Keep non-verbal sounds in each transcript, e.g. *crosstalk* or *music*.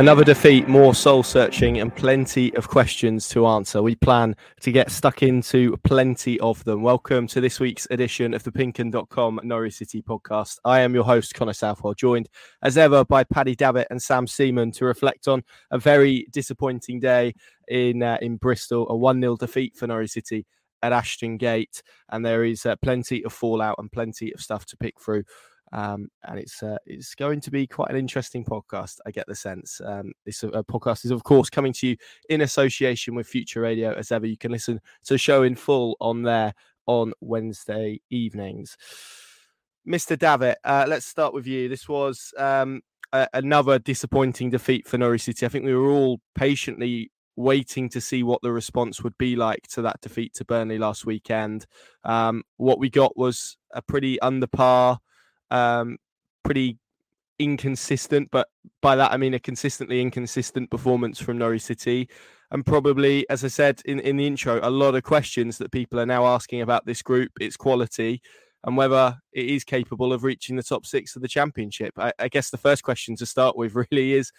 Another defeat, more soul searching, and plenty of questions to answer. We plan to get stuck into plenty of them. Welcome to this week's edition of the Pinkun.com Norwich City podcast. I am your host, Connor Southwell, joined as ever by Paddy Davitt and Sam Seaman to reflect on a very disappointing day in uh, in Bristol, a 1 0 defeat for Norwich City at Ashton Gate. And there is uh, plenty of fallout and plenty of stuff to pick through. Um, and it's uh, it's going to be quite an interesting podcast. I get the sense. Um, this uh, podcast is, of course, coming to you in association with Future Radio. As ever, you can listen to the show in full on there on Wednesday evenings. Mr. Davitt, uh, let's start with you. This was um, a- another disappointing defeat for Norwich City. I think we were all patiently waiting to see what the response would be like to that defeat to Burnley last weekend. Um, what we got was a pretty under par um, pretty inconsistent, but by that I mean a consistently inconsistent performance from Norwich City. And probably, as I said in, in the intro, a lot of questions that people are now asking about this group, its quality, and whether it is capable of reaching the top six of the championship. I, I guess the first question to start with really is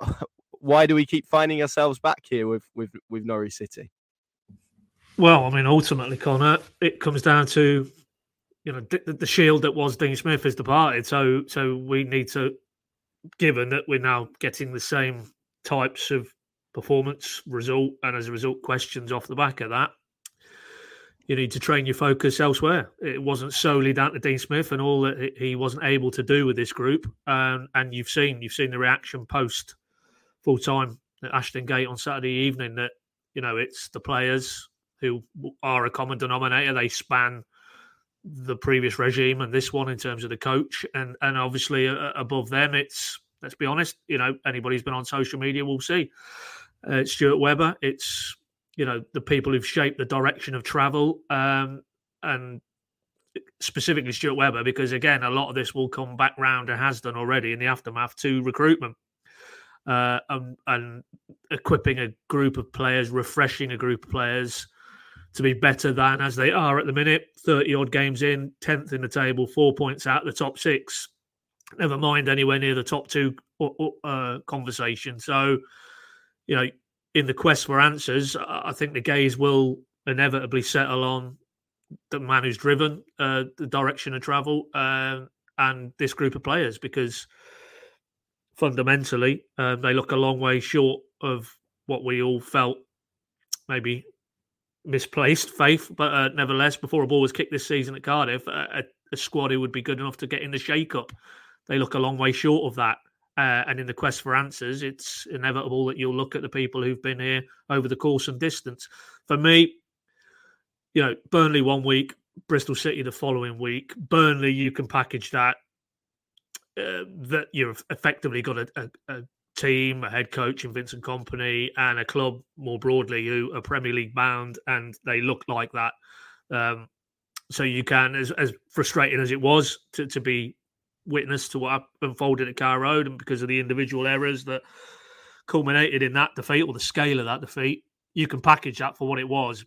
*laughs* why do we keep finding ourselves back here with with, with Norwich City? Well, I mean, ultimately, Connor, it comes down to you know the, the shield that was Dean Smith has departed. So so we need to, given that we're now getting the same types of performance result, and as a result, questions off the back of that. You need to train your focus elsewhere. It wasn't solely down to Dean Smith and all that he wasn't able to do with this group. Um, and you've seen you've seen the reaction post full time at Ashton Gate on Saturday evening that you know it's the players who are a common denominator. They span the previous regime and this one in terms of the coach, and and obviously uh, above them, it's let's be honest, you know, anybody who's been on social media will see uh, Stuart Webber. It's you know the people who've shaped the direction of travel, um, and specifically Stuart Webber, because again, a lot of this will come back round and has done already in the aftermath to recruitment. Uh, and, and equipping a group of players, refreshing a group of players, to be better than as they are at the minute. 30 odd games in, 10th in the table, four points out the top six. Never mind anywhere near the top two uh, uh, conversation. So, you know, in the quest for answers, I think the gaze will inevitably settle on the man who's driven uh, the direction of travel uh, and this group of players because fundamentally um, they look a long way short of what we all felt maybe misplaced faith, but uh, nevertheless, before a ball was kicked this season at Cardiff, a, a, squad who would be good enough to get in the shake-up. They look a long way short of that. Uh, and in the quest for answers, it's inevitable that you'll look at the people who've been here over the course and distance. For me, you know, Burnley one week, Bristol City the following week. Burnley, you can package that. Uh, that you've effectively got a, a, a team, a head coach in Vincent Kompany, and a club more broadly who are Premier League bound, and they look like that. Um, so you can, as, as frustrating as it was to, to be witness to what unfolded at Carrow Road, and because of the individual errors that culminated in that defeat or the scale of that defeat, you can package that for what it was.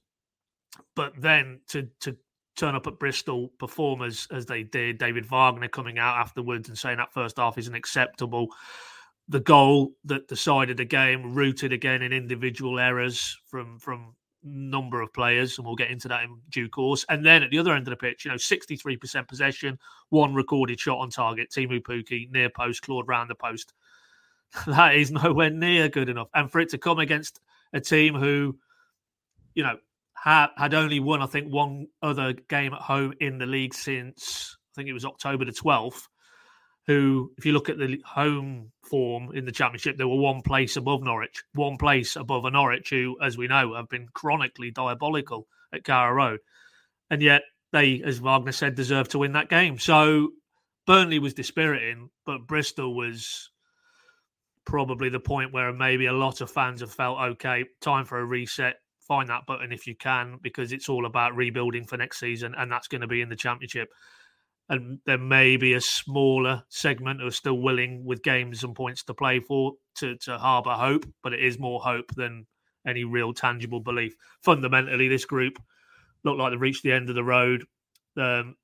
But then to to turn up at Bristol, perform as, as they did, David Wagner coming out afterwards and saying that first half isn't acceptable the goal that decided the game rooted again in individual errors from from number of players, and we'll get into that in due course. And then at the other end of the pitch, you know, 63% possession, one recorded shot on target, Teemu Pukki, near post, clawed round the post. *laughs* That is nowhere near good enough. And for it to come against a team who, you know, had, had only won, I think, one other game at home in the league since, I think it was October the 12th, who, if you look at the home form in the championship, they were one place above Norwich, one place above a Norwich, who, as we know, have been chronically diabolical at Carrow Road, and yet they, as Wagner said, deserve to win that game. So Burnley was dispiriting, but Bristol was probably the point where maybe a lot of fans have felt okay, time for a reset. Find that button if you can, because it's all about rebuilding for next season, and that's going to be in the championship. And there may be a smaller segment who are still willing, with games and points to play for, to, to harbour hope, but it is more hope than any real tangible belief. Fundamentally, this group look like they've reached the end of the road. Um,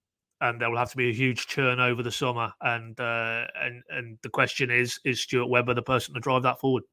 and there will have to be a huge churn over the summer. And uh, and and the question is: Is Stuart Webber the person to drive that forward?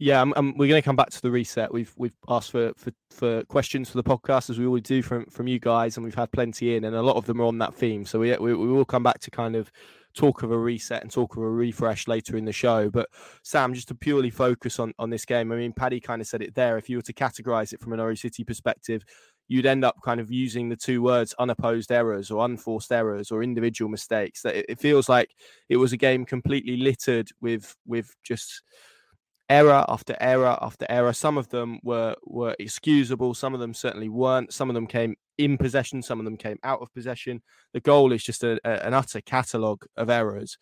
Yeah, um, um, we're going to come back to the reset. We've we've asked for, for for questions for the podcast as we always do from from you guys, and we've had plenty in, and a lot of them are on that theme. So we we, we will come back to kind of talk of a reset and talk of a refresh later in the show. But Sam, just to purely focus on on this game, I mean, Paddy kind of said it there. If you were to categorize it from an Norwich City perspective, you'd end up kind of using the two words unopposed errors or unforced errors or individual mistakes that it, feels like it was a game completely littered with with just error after error after error some of them were were excusable some of them certainly weren't some of them came in possession some of them came out of possession the goal is just a, a, an utter catalogue of errors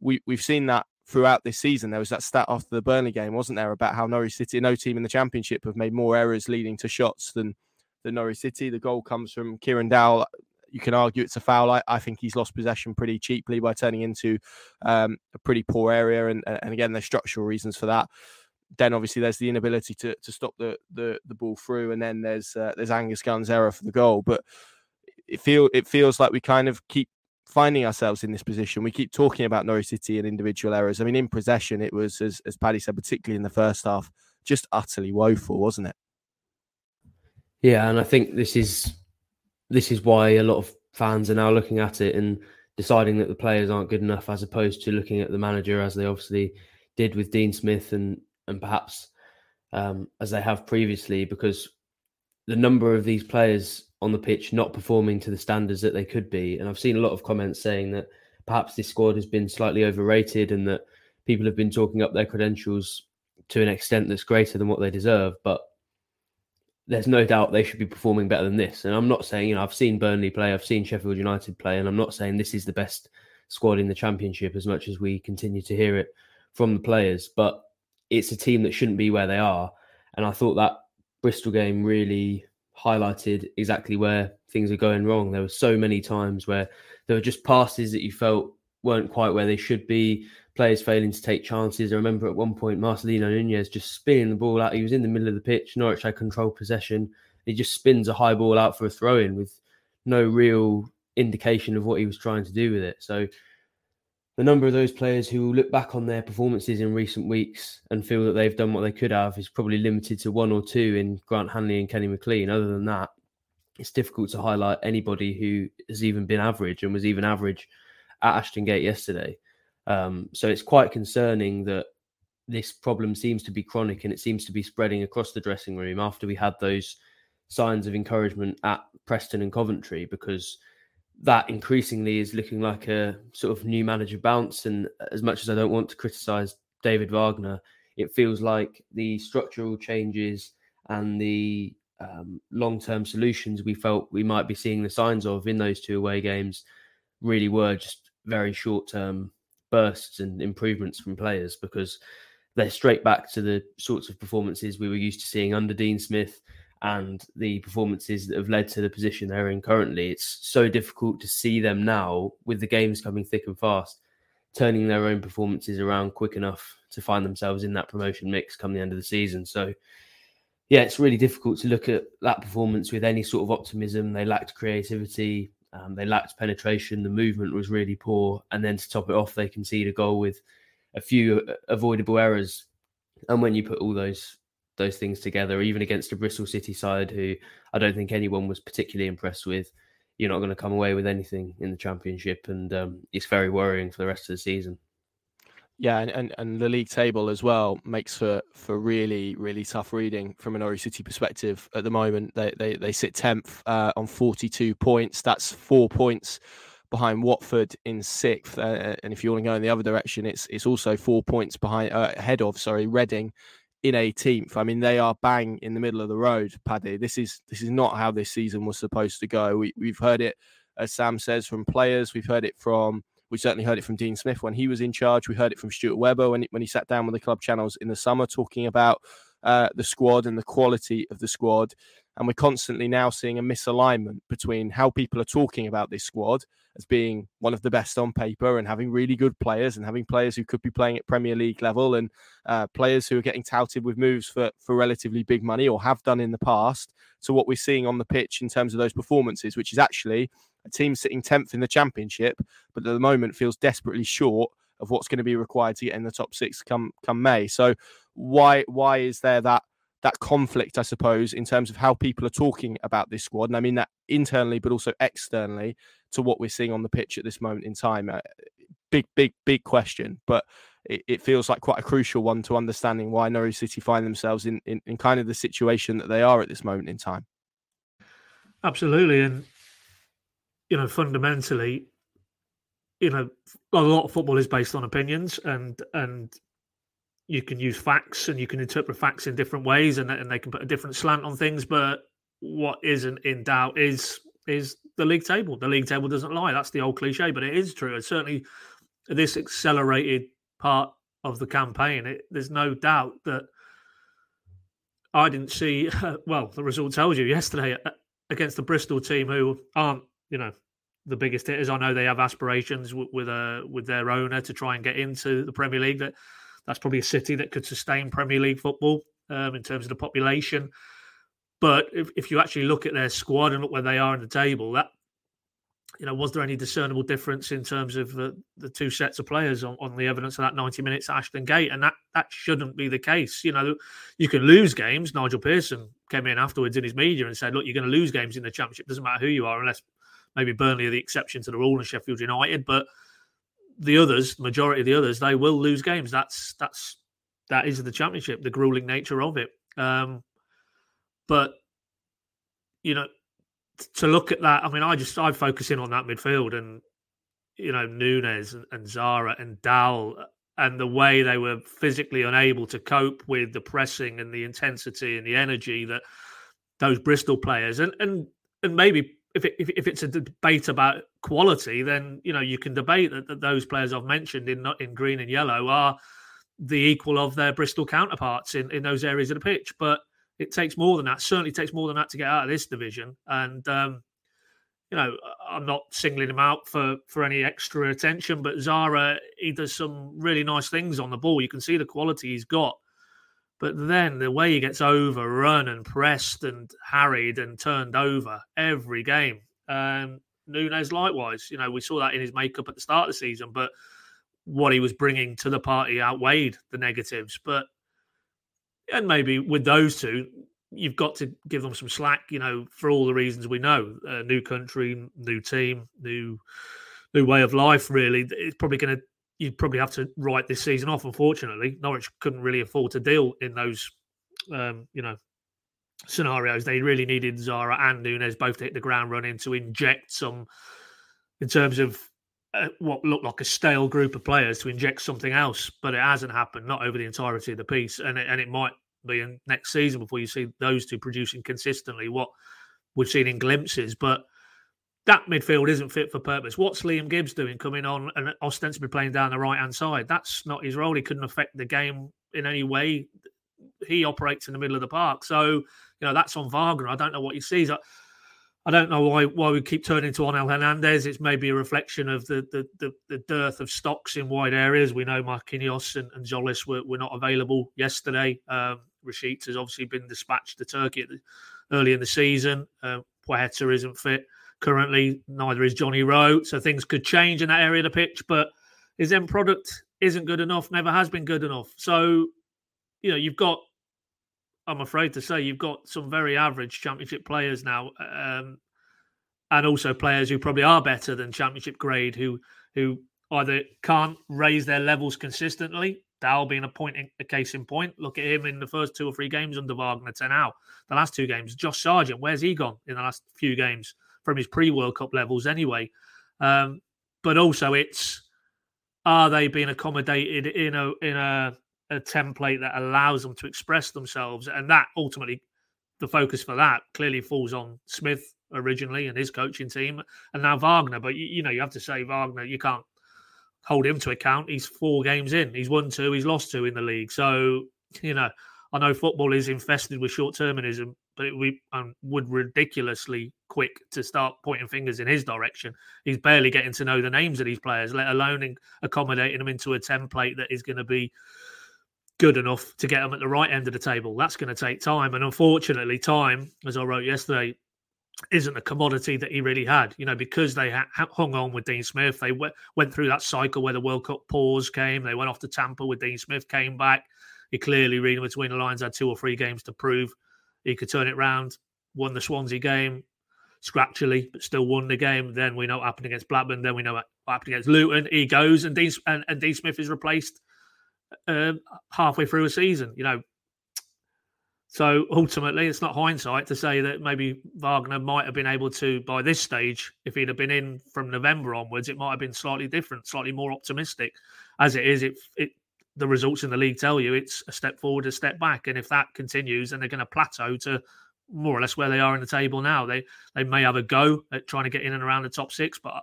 we we've seen that throughout this season. There was that stat after the Burnley game, wasn't there, about how Norwich City, no team in the Championship, have made more errors leading to shots than the Norwich City. The goal comes from Kieran Dowell. You can argue it's a foul. I, I think he's lost possession pretty cheaply by turning into um, a pretty poor area, and, and again, there's structural reasons for that. Then obviously there's the inability to to stop the the, the ball through, and then there's uh, there's Angus Gunn's error for the goal. But it feel it feels like we kind of keep finding ourselves in this position. We keep talking about Norwich City and individual errors. I mean, in possession, it was as as Paddy said, particularly in the first half, just utterly woeful, wasn't it? Yeah, and I think this is this is why a lot of fans are now looking at it and deciding that the players aren't good enough, as opposed to looking at the manager as they obviously did with Dean Smith and and perhaps um, as they have previously, because the number of these players on the pitch not performing to the standards that they could be, and I've seen a lot of comments saying that perhaps this squad has been slightly overrated and that people have been talking up their credentials to an extent that's greater than what they deserve, but there's no doubt they should be performing better than this. And I'm not saying, you know, I've seen Burnley play, I've seen Sheffield United play, and I'm not saying this is the best squad in the championship as much as we continue to hear it from the players, but it's a team that shouldn't be where they are. And I thought that Bristol game really highlighted exactly where things are going wrong. There were so many times where there were just passes that you felt weren't quite where they should be players failing to take chances. I remember at one point Marcelino Nunez just spinning the ball out. He was in the middle of the pitch. Norwich had control possession. He just spins a high ball out for a throw in with no real indication of what he was trying to do with it. So the number of those players who look back on their performances in recent weeks and feel that they've done what they could have is probably limited to one or two in Grant Hanley and Kenny McLean. Other than that, it's difficult to highlight anybody who has even been average and was even average at Ashton Gate yesterday. Um, so it's quite concerning that this problem seems to be chronic and it seems to be spreading across the dressing room after we had those signs of encouragement at Preston and Coventry because that increasingly is looking like a sort of new manager bounce. And as much as I don't want to criticize David Wagner, it feels like the structural changes and the um, long term solutions we felt we might be seeing the signs of in those two away games really were just very short term bursts and improvements from players because they're straight back to the sorts of performances we were used to seeing under Dean Smith and the performances that have led to the position they're in currently. It's so difficult to see them now with the games coming thick and fast, turning their own performances around quick enough to find themselves in that promotion mix come the end of the season. So, yeah, it's really difficult to look at that performance with any sort of optimism. They lacked creativity. Um, they lacked penetration. The movement was really poor. And then to top it off, they concede a goal with a few uh, avoidable errors. And when you put all those those things together, even against a Bristol City side who I don't think anyone was particularly impressed with, you're not going to come away with anything in the championship, and um, it's very worrying for the rest of the season. Yeah, and, and, and the league table as well makes for for really really tough reading from an Norwich City perspective. At the moment, they they, they sit tenth uh, on forty two points. That's four points behind Watford in sixth. Uh, and if you want to go in the other direction, it's it's also four points behind uh, ahead of sorry Reading in 18th. I mean, they are bang in the middle of the road, Paddy. This is this is not how this season was supposed to go. We, we've heard it, as Sam says, from players. We've heard it from we certainly heard it from Dean Smith when he was in charge. We heard it from Stuart Webber when, when he sat down with the club channels in the summer talking about uh, the squad and the quality of the squad. And we're constantly now seeing a misalignment between how people are talking about this squad as being one of the best on paper and having really good players and having players who could be playing at Premier League level and uh, players who are getting touted with moves for, for relatively big money or have done in the past to what we're seeing on the pitch in terms of those performances, which is actually a team sitting 10th in the championship, but at the moment feels desperately short of what's going to be required to get in the top six come come May. So why why is there that that conflict, I suppose, in terms of how people are talking about this squad. And I mean that internally, but also externally to what we're seeing on the pitch at this moment in time. Uh, big, big, big question, but it, it, feels like quite a crucial one to understanding why Norwich City find themselves in, in, in kind of the situation that they are at this moment in time. Absolutely. And, you know, fundamentally, you know, a lot of football is based on opinions and, and, you can use facts and you can interpret facts in different ways and, and they can put a different slant on things but what isn't in doubt is is the league table. The league table doesn't lie. That's the old cliche but it is true. And certainly this accelerated part of the campaign it, there's no doubt that i didn't see *laughs* well the result tells you yesterday uh, against the bristol team who aren't you know the biggest hitters i know they have aspirations with, with uh with their owner to try and get into the premier league that that's probably a city that could sustain Premier League football um, in terms of the population. But if, if you actually look at their squad and look where they are in the table, that you know, was there any discernible difference in terms of the, the two sets of players on, on the evidence of that 90 minutes at Ashton Gate? And that that shouldn't be the case. You know, you can lose games. Nigel Pearson came in afterwards in his media and said, look, you're going to lose games in the championship. Doesn't matter who you are, unless maybe Burnley are the exception to the rule and Sheffield United. But the others, majority of the others, they will lose games. That's that's that is the championship, the grueling nature of it. Um, but you know, to look at that, I mean, I just I focus in on that midfield and you know Nunez and, and Sara and Dowell and the way they were physically unable to cope with the pressing and the intensity and the energy that those Bristol players and and and maybe if, it, if, if it's a debate about quality, then you know you can debate that, that those players I've mentioned in in green and yellow are the equal of their Bristol counterparts in, in those areas of the pitch. But it takes more than that. Certainly takes more than that to get out of this division. And um, you know, I'm not singling him out for for any extra attention, but Sara he does some really nice things on the ball. You can see the quality he's got. But then the way he gets overrun and pressed and harried and turned over every game. Um, Nunez likewise. You know, we saw that in his makeup at the start of the season, but what he was bringing to the party outweighed the negatives. But and maybe with those two, you've got to give them some slack. You know, for all the reasons we know, uh, new country, new team, new new way of life. Really, it's probably going to you'd probably have to write this season off. Unfortunately, Norwich couldn't really afford to deal in those, um, you know, scenarios. They really needed Sara and Nunez both to hit the ground running to inject some, in terms of uh, what looked like a stale group of players, to inject something else. But it hasn't happened, not over the entirety of the piece, and it, and it might be in next season before you see those two producing consistently what we've seen in glimpses, but that midfield isn't fit for purpose. What's Liam Gibbs doing coming on and ostensibly playing down the right hand side? That's not his role. He couldn't affect the game in any way. He operates in the middle of the park. So, you know, that's on Wagner. I don't know what he sees. I, I don't know why why we keep turning to Onel Hernandez. It's maybe a reflection of the the, the, the dearth of stocks in wide areas. We know Marquinhos and, and Tzolis were, were not available yesterday. Um, Rashica has obviously been dispatched to Turkey the, early in the season. Uh, isn't fit currently. Neither is Johnny Rowe. So things could change in that area of the pitch, but his end product isn't good enough, never has been good enough. So, you know, you've got, I'm afraid to say, you've got some very average championship players now. Um, and also players who probably are better than championship grade who who either can't raise their levels consistently Dowell being a point in, a case in point. Look at him in the first two or three games under Wagner Tenau. The last two games, Josh Sargent, where's he gone in the last few games? From his pre World Cup levels anyway. Um, but also, it's are they being accommodated in a in a, a template that allows them to express themselves, and that ultimately the focus for that clearly falls on Smith originally and his coaching team, and now Wagner. But you, you know, you have to say Wagner, you can't hold him to account. He's four games in. He's won two. He's lost two in the league. So you know, I know football is infested with short termism, but it we um, would ridiculously quick to start pointing fingers in his direction. He's barely getting to know the names of these players, let alone in, accommodating them into a template that is going to be good enough to get them at the right end of the table. That's going to take time, and unfortunately, time, as I wrote yesterday, isn't a commodity that he really had. You know, because they ha- hung on with Dean Smith, they w- went through that cycle where the World Cup pause came. They went off to Tampa with Dean Smith, came back. He clearly, reading between the lines, had two or three games to prove he could turn it round. Won the Swansea game scratchily, but still won the game. Then we know what happened against Blackburn. Then we know what happened against Luton. He goes, and Dean and, and Dean Smith is replaced um, halfway through a season. You know, so ultimately, it's not hindsight to say that maybe Wagner might have been able to, by this stage, if he'd have been in from November onwards, it might have been slightly different, slightly more optimistic. As it is, it, it the results in the league tell you it's a step forward, a step back, and if that continues, then they're going to plateau to more or less where they are in the table now. They they may have a go at trying to get in and around the top six, but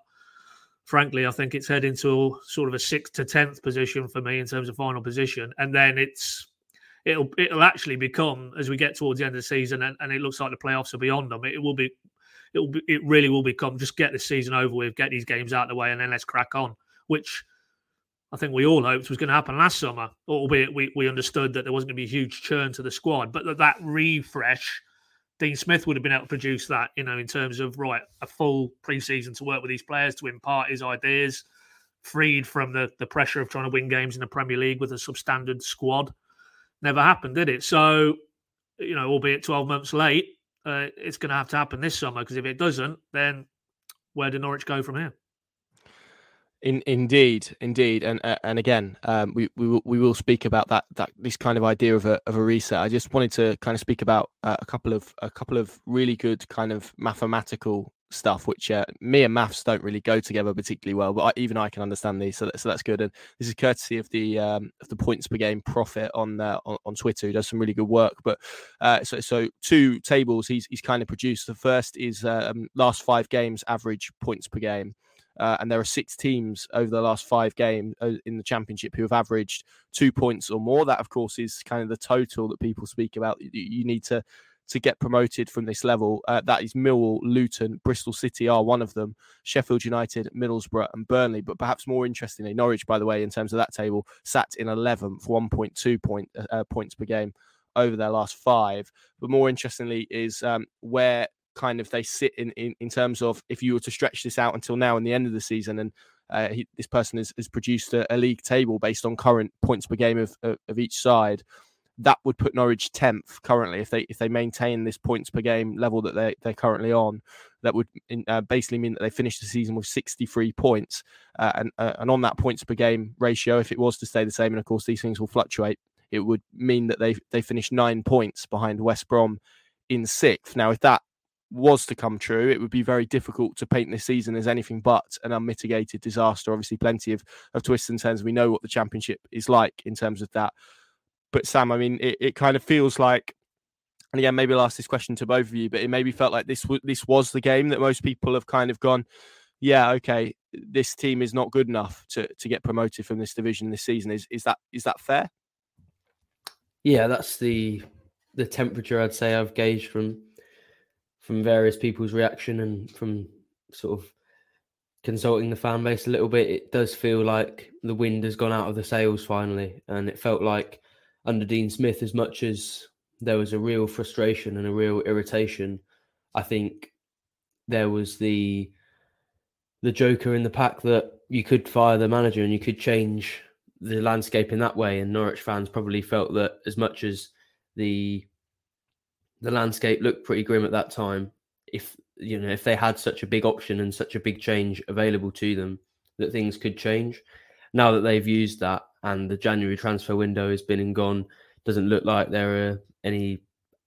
frankly, I think it's heading to sort of a sixth to tenth position for me in terms of final position, and then it's it'll it'll actually become as we get towards the end of the season and, and it looks like the playoffs are beyond them. It will be it'll be, it really will become just get the season over with, get these games out of the way, and then let's crack on. Which I think we all hoped was going to happen last summer, albeit we, we understood that there wasn't going to be a huge churn to the squad, but that, that refresh. Dean Smith would have been able to produce that, you know, in terms of right a full preseason to work with these players to impart his ideas, freed from the the pressure of trying to win games in the Premier League with a substandard squad never happened, did it? So, you know, albeit 12 months late, uh, it's going to have to happen this summer because if it doesn't, then where do Norwich go from here? In, indeed, indeed, and uh, and again, um, we we will, we will speak about that that this kind of idea of a of a reset. I just wanted to kind of speak about uh, a couple of a couple of really good kind of mathematical stuff, which uh, me and maths don't really go together particularly well, but I, even I can understand these, so, that, so that's good. And this is courtesy of the um, of the points per game profit on, uh, on, on Twitter, who does some really good work. But uh, so so two tables he's he's kind of produced. The first is um, last five games average points per game. Uh, and there are six teams over the last five games uh, in the championship who have averaged two points or more. That, of course, is kind of the total that people speak about. You, need to to get promoted from this level. Uh, that is Millwall, Luton, Bristol City are one of them, Sheffield United, Middlesbrough, and Burnley. But perhaps more interestingly, Norwich, by the way, in terms of that table, sat in 11th, 1.2 point, uh, uh, points per game over their last five. But more interestingly, is um, where kind of they sit in, in, in terms of if you were to stretch this out until now and the end of the season and uh, he, this person has, has produced a, a, league table based on current points per game of, of, of each side that would put Norwich tenth currently if they if they maintain this points per game level that they they're currently on. That would in, uh, basically mean that they finish the season with 63 points, uh, and uh, and on that points per game ratio, if it was to stay the same, and of course these things will fluctuate, it would mean that they they finish nine points behind West Brom in sixth. Now, if that was to come true, it would be very difficult to paint this season as anything but an unmitigated disaster. Obviously, plenty of, of twists and turns. We know what the championship is like in terms of that. But Sam, I mean, it, it kind of feels like, and again, maybe I'll ask this question to both of you, but it maybe felt like this w- this was the game that most people have kind of gone, yeah, okay, this team is not good enough to to get promoted from this division this season. Is is that is that fair? Yeah, that's the the temperature I'd say I've gauged from from various people's reaction and from sort of consulting the fan base a little bit. It does feel like the wind has gone out of the sails finally, and it felt like under Dean Smith, as much as there was a real frustration and a real irritation, I think there was the the joker in the pack that you could fire the manager and you could change the landscape in that way. And Norwich fans probably felt that as much as the the landscape looked pretty grim at that time, if you know if they had such a big option and such a big change available to them, that things could change. Now that they've used that, and the January transfer window has been and gone. Doesn't look like there are any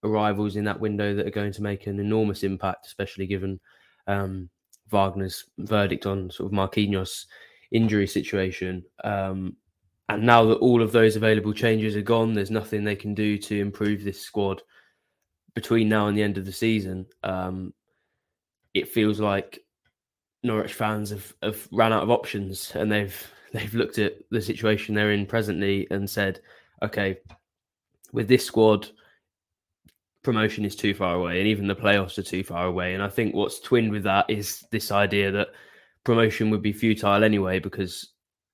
arrivals in that window that are going to make an enormous impact, especially given um, Wagner's verdict on sort of Marquinhos' injury situation. Um, and now that all of those available changes are gone, there's nothing they can do to improve this squad between now and the end of the season. Um, it feels like Norwich fans have, have ran out of options and they've *laughs* they've looked at the situation they're in presently and said, okay, with this squad, promotion is too far away, and even the playoffs are too far away. And I think what's twinned with that is this idea that promotion would be futile anyway because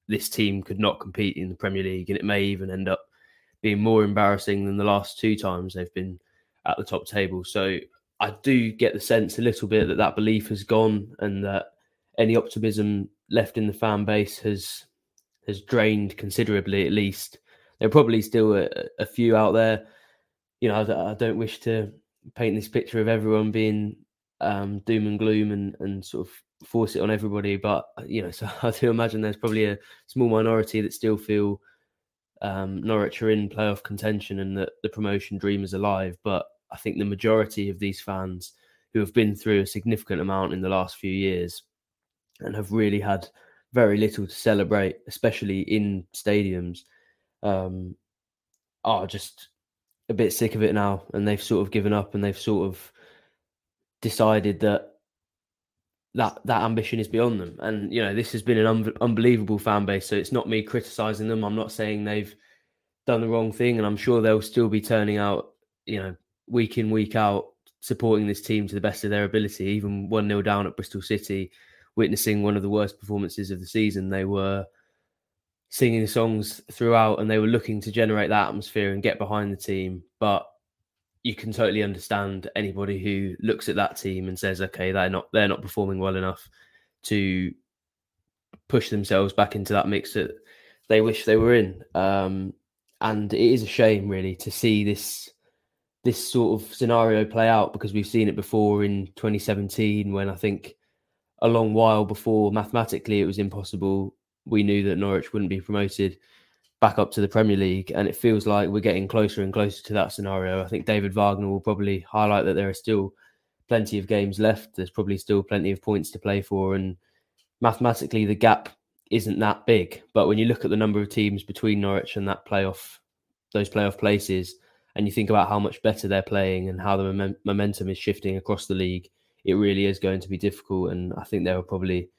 this team could not compete in the Premier League, and it may even end up being more embarrassing than the last two times they've been at the top table. So I do get the sense a little bit that that belief has gone, and that any optimism left in the fan base has has drained considerably. At least there are probably still a, a few out there. You know, I, I, don't wish to paint this picture of everyone being um, doom and gloom and and sort of force it on everybody. But you know, *laughs* so I do imagine there's probably a small minority that still feel um, Norwich are in playoff contention and that the promotion dream is alive. But I think the majority of these fans who have been through a significant amount in the last few years and have really had very little to celebrate, especially in stadiums, um, are just a bit sick of it now. And they've sort of given up and they've sort of decided that that that ambition is beyond them. And you know, this has been an un- unbelievable fan base. So it's not me criticizing them. I'm not saying they've done the wrong thing, and I'm sure they'll still be turning out, you know, week in week out, supporting this team to the best of their ability. Even one 0 down at Bristol City, witnessing one of the worst performances of the season, they were singing songs throughout, and they were looking to generate that atmosphere and get behind the team. But you can totally understand anybody who looks at that team and says, okay, they're not they're not performing well enough to push themselves back into that mix that they wish they were in. Um, and it is a shame, really, to see this this sort of scenario play out because we've seen it before in 2017 when I think a long while before mathematically it was impossible. We knew that Norwich wouldn't be promoted back up to the Premier League, and it feels like we're getting closer and closer to that scenario. I think David Wagner will probably highlight that there are still plenty of games left. There's probably still plenty of points to play for, and mathematically the gap isn't that big. But when you look at the number of teams between Norwich and that playoff, those playoff places, and you think about how much better they're playing and how the momentum is shifting across the league, it really is going to be difficult. And I think there were probably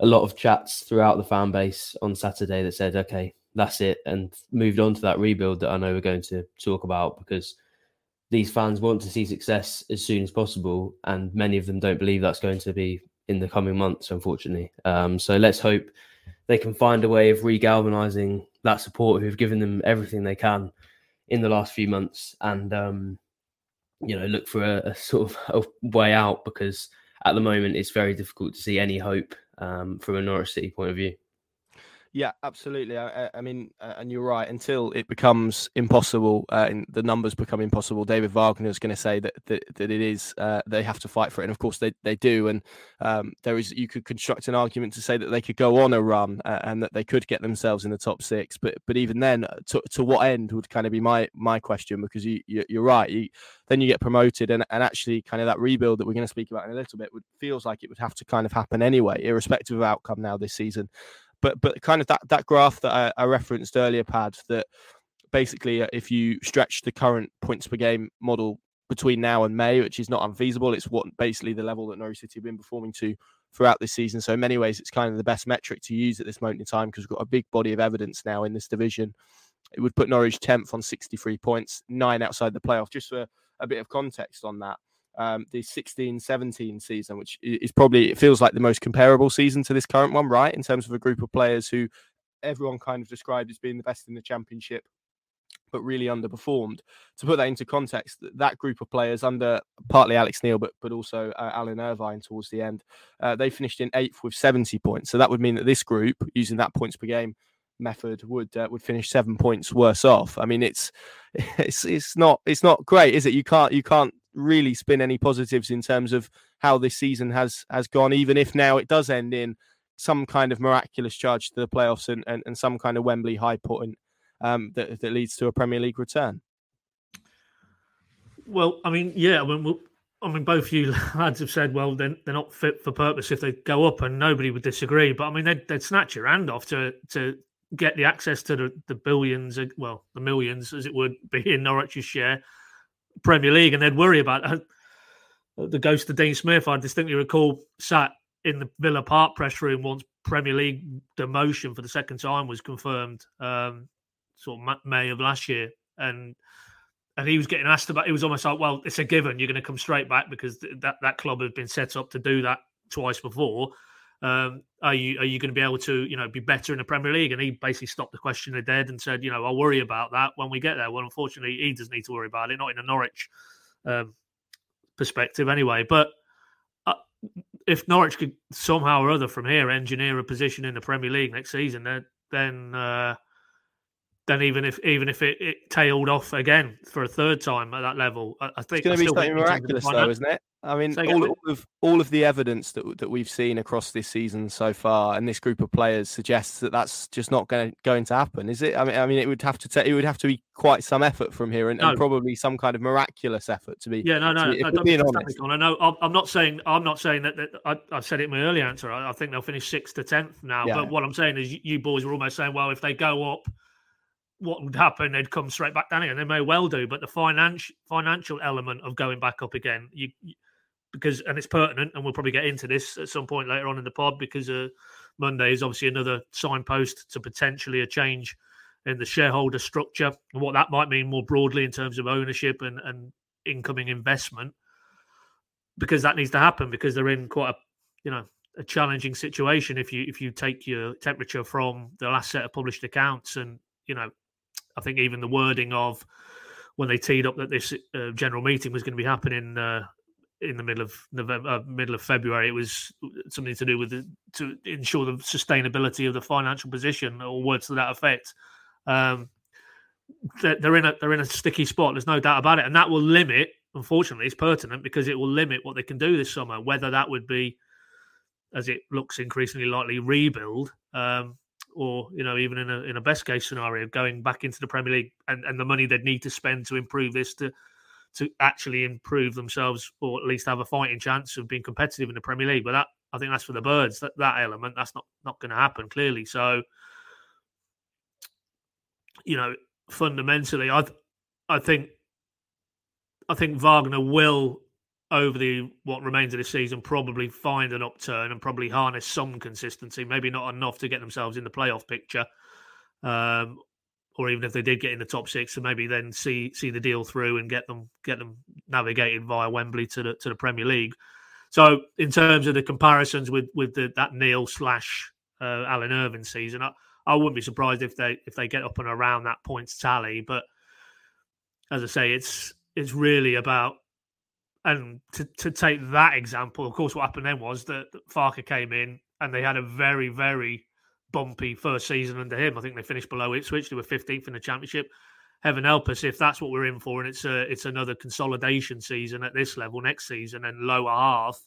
a lot of chats throughout the fan base on Saturday that said, okay, that's it, and moved on to that rebuild that I know we're going to talk about because these fans want to see success as soon as possible, and many of them don't believe that's going to be in the coming months, unfortunately. Um, so let's hope they can find a way of regalvanizing that support who've given them everything they can in the last few months, and um, you know look for a, a, sort of a way out because at the moment it's very difficult to see any hope um, from a Norwich City point of view. Yeah, absolutely. I, I mean, uh, and you're right. Until it becomes impossible, uh, and the numbers become impossible, David Wagner is going to say that, that that it is. Uh, they have to fight for it, and of course they, they do. And um, there is you could construct an argument to say that they could go on a run uh, and that they could get themselves in the top six. But but even then, uh, to, to what end would kind of be my my question because you, you are right. You, then you get promoted, and, and actually kind of that rebuild that we're going to speak about in a little bit would feels like it would have to kind of happen anyway, irrespective of outcome now this season but but kind of that that graph that I, I referenced earlier, Pad, that basically uh, if you stretch the current points per game model between now and May, which is not unfeasible, it's what basically the level that Norwich City have been performing to throughout this season. So in many ways, it's kind of the best metric to use at this moment in time because we've got a big body of evidence now in this division. It would put Norwich 10th on 63 points, nine outside the playoff. Just for a bit of context on that, um, the 16 17 season, which is probably, it feels like the most comparable season to this current one, right? In terms of a group of players who everyone kind of described as being the best in the championship, but really underperformed. To put that into context, that group of players under partly Alex Neil, but but also uh, Alan Irvine towards the end, uh, they finished in eighth with 70 points. So that would mean that this group, using that points per game method, would uh, would finish seven points worse off. I mean, it's *laughs* it's it's not it's not great, is it? You can't you can't really spin any positives in terms of how this season has has gone, even if now it does end in some kind of miraculous charge to the playoffs and, and, and some kind of Wembley high point um, that, that leads to a Premier League return. Well, I mean, yeah, I mean, we'll, I mean, both you *laughs* lads have said, well, they're, they're not fit for purpose if they go up, and nobody would disagree. But I mean, they'd, they'd snatch your hand off to to get the access to the, the billions, uh, well, the millions, as it would be in Norwich's share, Premier League, and they'd worry about uh, the ghost of Dean Smith. I distinctly recall sat in the Villa Park press room once Premier League demotion for the second time was confirmed, um, sort of May of last year, and and he was getting asked about. It was almost like, well, it's a given. You're going to come straight back because that that club has been set up to do that twice before. Um, are you are you going to be able to you know be better in the Premier League? And he basically stopped the question dead and said, you know, I'll worry about that when we get there. Well, unfortunately, he doesn't need to worry about it, not in a Norwich um, perspective anyway. But uh, if Norwich could somehow or other from here engineer a position in the Premier League next season, then then uh, then even if even if it, it, tailed off again for a third time at that level, I, I think it's going to be something miraculous, though, isn't it? I mean, all, all, of all of the evidence that that we've seen across this season so far, and this group of players suggests that that's just not going to going to happen, is it? I mean, I mean, it would have to ta- it would have to be quite some effort from here, and, no. and probably some kind of miraculous effort to be. Yeah, no, no, be, no being honest. I know I'm not saying I'm not saying that. that I, have said it in my early answer. I, I, think they'll finish sixth to tenth now. Yeah. But what I'm saying is, you boys were almost saying, well, if they go up what would happen, they'd come straight back down again. They may well do, but the financial financial element of going back up again, you, because and it's pertinent, and we'll probably get into this at some point later on in the pod because uh, Monday is obviously another signpost to potentially a change in the shareholder structure and what that might mean more broadly in terms of ownership and, and incoming investment. Because that needs to happen because they're in quite a you know a challenging situation if you if you take your temperature from the last set of published accounts and you know I think even the wording of when they teed up that this uh, general meeting was going to be happening uh, in the middle of November, uh, middle of February, it was something to do with the, to ensure the sustainability of the financial position, or words to that effect. Um, they're in a they're in a sticky spot. There's no doubt about it, and that will limit. Unfortunately, it's pertinent because it will limit what they can do this summer. Whether that would be, as it looks increasingly likely, rebuild, um, or you know even in a in a best case scenario going back into the Premier League and, and the money they'd need to spend to improve this to to actually improve themselves or at least have a fighting chance of being competitive in the Premier League. But that I think that's for the birds. That that element that's not not going to happen clearly. So you know fundamentally, I I think I think Wagner will over the what remains of the season probably find an upturn and probably harness some consistency. Maybe not enough to get themselves in the playoff picture, um, or even if they did get in the top six, so maybe then see see the deal through and get them get them navigated via Wembley to the to the Premier League. So in terms of the comparisons with with the, that Neil slash uh, Alan Irvine season, I, I wouldn't be surprised if they if they get up and around that points tally. But as I say, it's it's really about and to, to take that example, of course, what happened then was that, Farke came in and they had a very, very bumpy first season under him. I think they finished below Ipswich. They were 15th in the championship. Heaven help us if that's what we're in for, and it's a it's another consolidation season at this level next season and lower half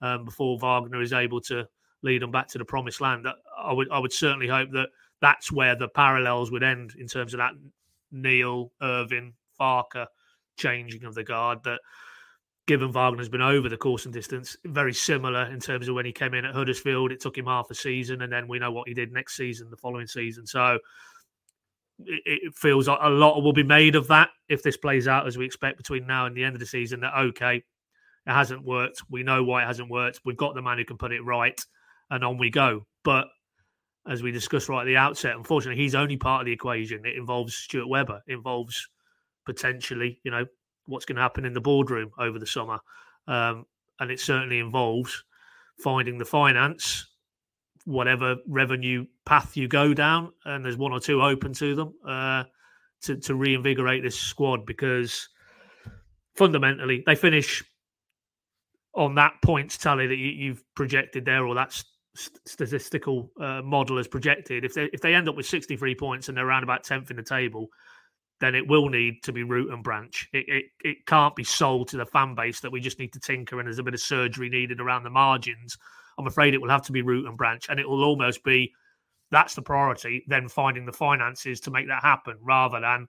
um, before Wagner is able to lead them back to the promised land. I would I would certainly hope that that's where the parallels would end in terms of that Neil Irvine Farke changing of the guard. That given Wagner's been over the course and distance, very similar in terms of when he came in at Huddersfield. It took him half a season, and then we know what he did next season, the following season. So it, it feels like a lot will be made of that if this plays out as we expect between now and the end of the season. That okay, it hasn't worked. We know why it hasn't worked. We've got the man who can put it right, and on we go. But as we discussed right at the outset, unfortunately, he's only part of the equation. It involves Stuart Webber, it involves potentially, you know, what's going to happen in the boardroom over the summer. Um, and it certainly involves finding the finance, whatever revenue path you go down, and there's one or two open to them uh, to, to reinvigorate this squad because fundamentally they finish on that points tally that you, have projected there, or that statistical uh, model has projected. If they if they end up with 63 points and they're around about 10th in the table, then it will need to be root and branch. It, it, it can't be sold to the fan base that we just need to tinker and there's a bit of surgery needed around the margins. I'm afraid it will have to be root and branch, and it will almost be that's the priority. Then finding the finances to make that happen, rather than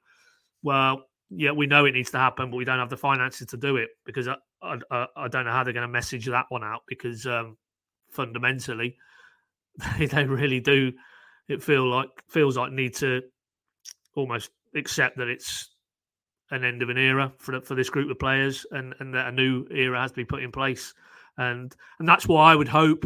well, yeah, we know it needs to happen, but we don't have the finances to do it because I I, I don't know how they're going to message that one out because um, fundamentally they, *laughs* they really do it feel like feels like need to almost accept that it's an end of an era for for this group of players and and that a new era has to be put in place and and that's why I would hope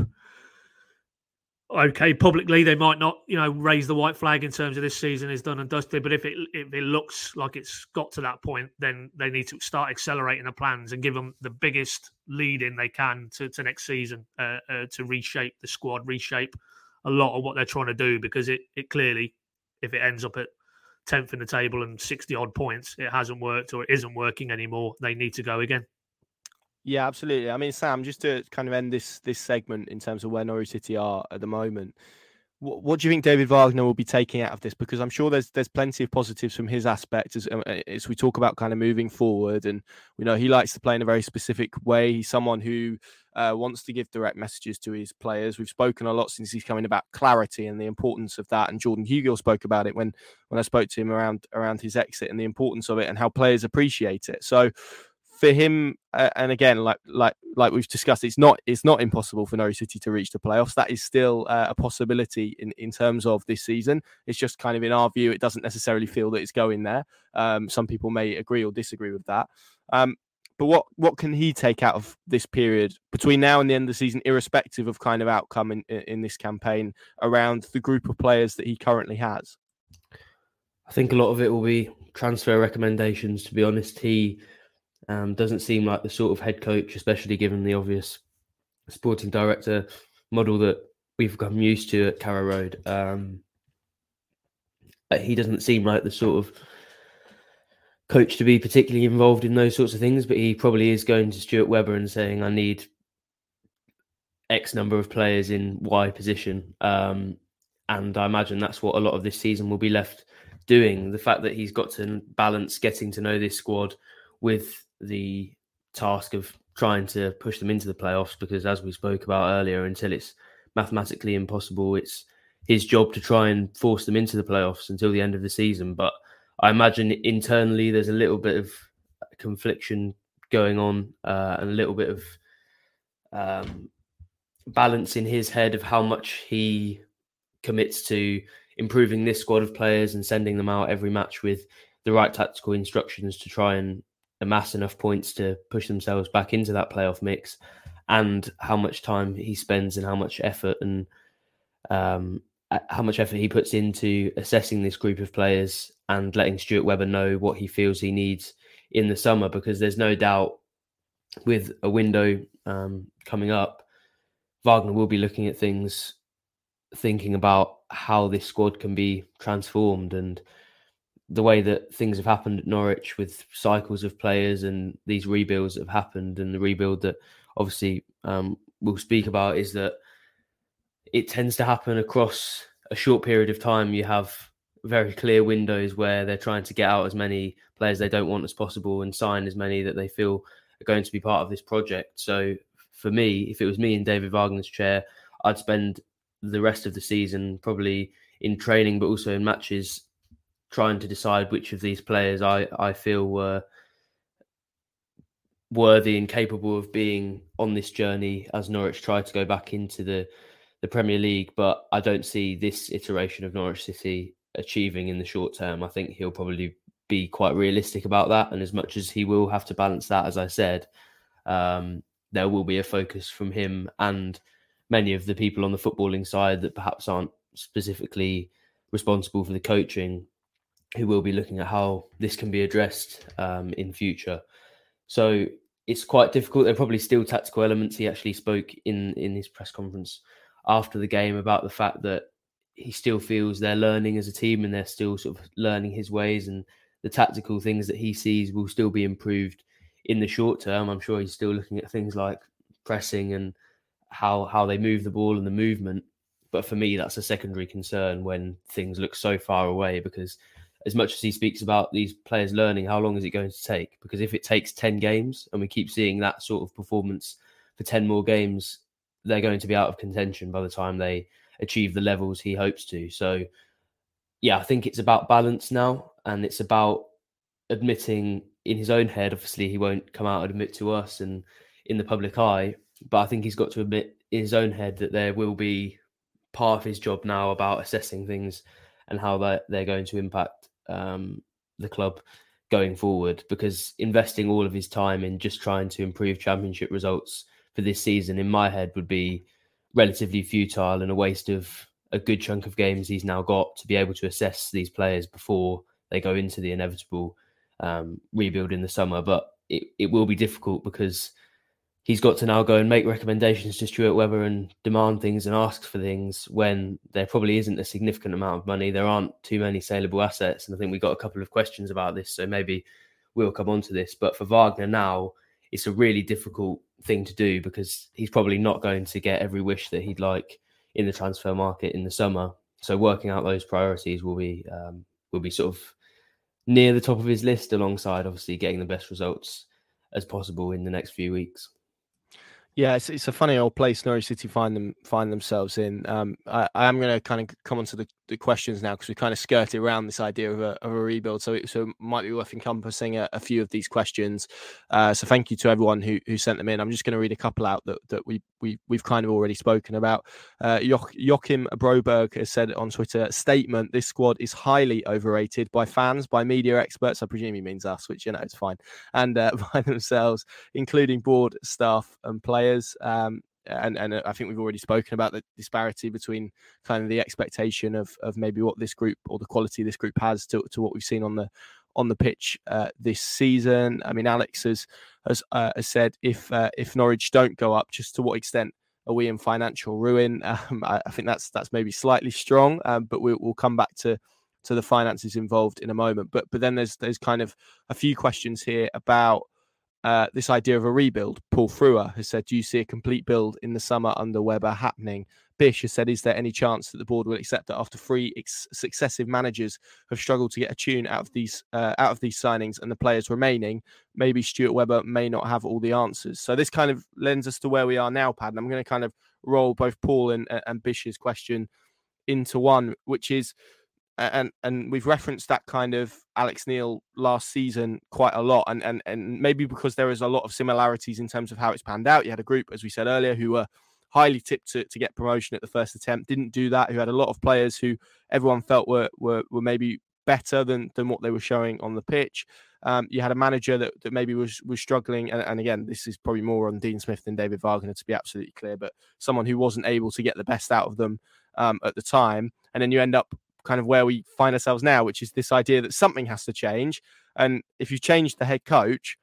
okay, publicly they might not, you know, raise the white flag in terms of this season is done and dusted. But if it if it looks like it's got to that point, then they need to start accelerating the plans and give them the biggest lead in they can to, to next season uh, uh, to reshape the squad, reshape a lot of what they're trying to do because it it clearly, if it ends up at tenth in the table and sixty odd points, it hasn't worked or it isn't working anymore. They need to go again. Yeah, absolutely. I mean, Sam, just to kind of end this this segment in terms of where Norwich City are at the moment, what, what do you think David Wagner will be taking out of this? Because I'm sure there's there's plenty of positives from his aspect as uh, as we talk about kind of moving forward, and you know he likes to play in a very specific way. He's someone who uh, wants to give direct messages to his players. We've spoken a lot since he's coming about clarity and the importance of that. And Jordan Hugill spoke about it when when I spoke to him around around his exit and the importance of it and how players appreciate it. So for him, uh, and again, like like like we've discussed, it's not it's not impossible for Norwich City to reach the playoffs. That is still uh, a possibility in in terms of this season. It's just kind of in our view, it doesn't necessarily feel that it's going there. Um, some people may agree or disagree with that. Um, but what what can he take out of this period between now and the end of the season, irrespective of kind of outcome in in this campaign around the group of players that he currently has? I think a lot of it will be transfer recommendations. To be honest, he um, doesn't seem like the sort of head coach, especially given the obvious sporting director model that we've come used to at Carrow Road. Um, he doesn't seem like the sort of coach to be particularly involved in those sorts of things, but he probably is going to Stuart Webber and saying, I need X number of players in Y position. Um, and I imagine that's what a lot of this season will be left doing. The fact that he's got to balance getting to know this squad with the task of trying to push them into the playoffs because, as we spoke about earlier, until it's mathematically impossible, it's his job to try and force them into the playoffs until the end of the season. But I imagine internally there's a little bit of confliction going on uh, and a little bit of um, balance in his head of how much he commits to improving this squad of players and sending them out every match with the right tactical instructions to try and amass enough points to push themselves back into that playoff mix, and how much time he spends and how much effort and um, how much effort he puts into assessing this group of players and letting Stuart Webber know what he feels he needs in the summer. Because there's no doubt with a window um, coming up, Wagner will be looking at things, thinking about how this squad can be transformed and the way that things have happened at Norwich with cycles of players and these rebuilds that have happened, and the rebuild that obviously um, we'll speak about is that it tends to happen across a short period of time. You have very clear windows where they're trying to get out as many players they don't want as possible and sign as many that they feel are going to be part of this project. So for me, if it was me in David Wagner's chair, I'd spend the rest of the season probably in training, but also in matches trying to decide which of these players I, I feel were worthy and capable of being on this journey as Norwich try to go back into the, the Premier League. But I don't see this iteration of Norwich City achieving in the short term. I think he'll probably be quite realistic about that. And as much as he will have to balance that, as I said, um, there will be a focus from him and many of the people on the footballing side that perhaps aren't specifically responsible for the coaching who will be looking at how this can be addressed um, in future. So it's quite difficult. There are probably still tactical elements. He actually spoke in in his press conference after the game about the fact that he still feels they're learning as a team and they're still sort of learning his ways and the tactical things that he sees will still be improved in the short term. I'm sure he's still looking at things like pressing and how how they move the ball and the movement. But for me, that's a secondary concern when things look so far away because as much as he speaks about these players learning, how long is it going to take? Because if it takes 10 games and we keep seeing that sort of performance for 10 more games, they're going to be out of contention by the time they achieve the levels he hopes to. So, yeah, I think it's about balance now and it's about admitting in his own head. Obviously, he won't come out and admit to us and in the public eye, but I think he's got to admit in his own head that there will be part of his job now about assessing things and how they're going to impact um, the club going forward. Because investing all of his time in just trying to improve championship results for this season, in my head, would be relatively futile and a waste of a good chunk of games he's now got to be able to assess these players before they go into the inevitable um, rebuild in the summer. But it, it will be difficult because he's got to now go and make recommendations to Stuart Webber and demand things and ask for things when there probably isn't a significant amount of money. There aren't too many saleable assets. And I think we got a couple of questions about this. So maybe we'll come on to this. But for Wagner now, it's a really difficult thing to do because he's probably not going to get every wish that he'd like in the transfer market in the summer. So working out those priorities will be um, will be sort of near the top of his list, alongside obviously getting the best results as possible in the next few weeks. Yeah, it's, it's a funny old place Norwich City find them find themselves in. Um, I, I am going to kind of come on to the, the questions now because we kind of skirted around this idea of a, of a rebuild, so it, so it might be worth encompassing a, a few of these questions. Uh, so thank you to everyone who, who sent them in. I'm just going to read a couple out that, that we we we've kind of already spoken about. Uh, Joachim Broberg has said on Twitter statement: This squad is highly overrated by fans, by media experts. I presume he means us, which you know it's fine, and uh, *laughs* by themselves, including board staff and players. Um, and and uh, I think we've already spoken about the disparity between kind of the expectation of of maybe what this group or the quality this group has to, to what we've seen on the on the pitch uh, this season. I mean, Alex has has, uh, has said if uh, if Norwich don't go up, just to what extent are we in financial ruin? *laughs* Um, I, I, think that's that's maybe slightly strong, um, but we, will come back to to the finances involved in a moment. But but then there's there's kind of a few questions here about uh, this idea of a rebuild. Paul Frewer has said, Do you see a complete build in the summer under Webber happening? Bish has said, Is there any chance that the board will accept that after three ex- successive managers have struggled to get a tune out of these uh, out of these signings and the players remaining, maybe Stuart Webber may not have all the answers? So this kind of lends us to where we are now, Pad. And I'm going to kind of roll both Paul and, and Bish's question into one, which is and and we've referenced that kind of Alex Neil last season quite a lot, and and and maybe because there is a lot of similarities in terms of how it's panned out. You had a group, as we said earlier, who were highly tipped to, to get promotion at the first attempt, didn't do that. Who had a lot of players who everyone felt were were, were maybe better than than what they were showing on the pitch. Um, you had a manager that, that maybe was was struggling, and, and, again, this is probably more on Dean Smith than David Wagner, to be absolutely clear. But someone who wasn't able to get the best out of them um, at the time, and then you end up kind of where we find ourselves now, which is this idea that something has to change. And if you change the head coach,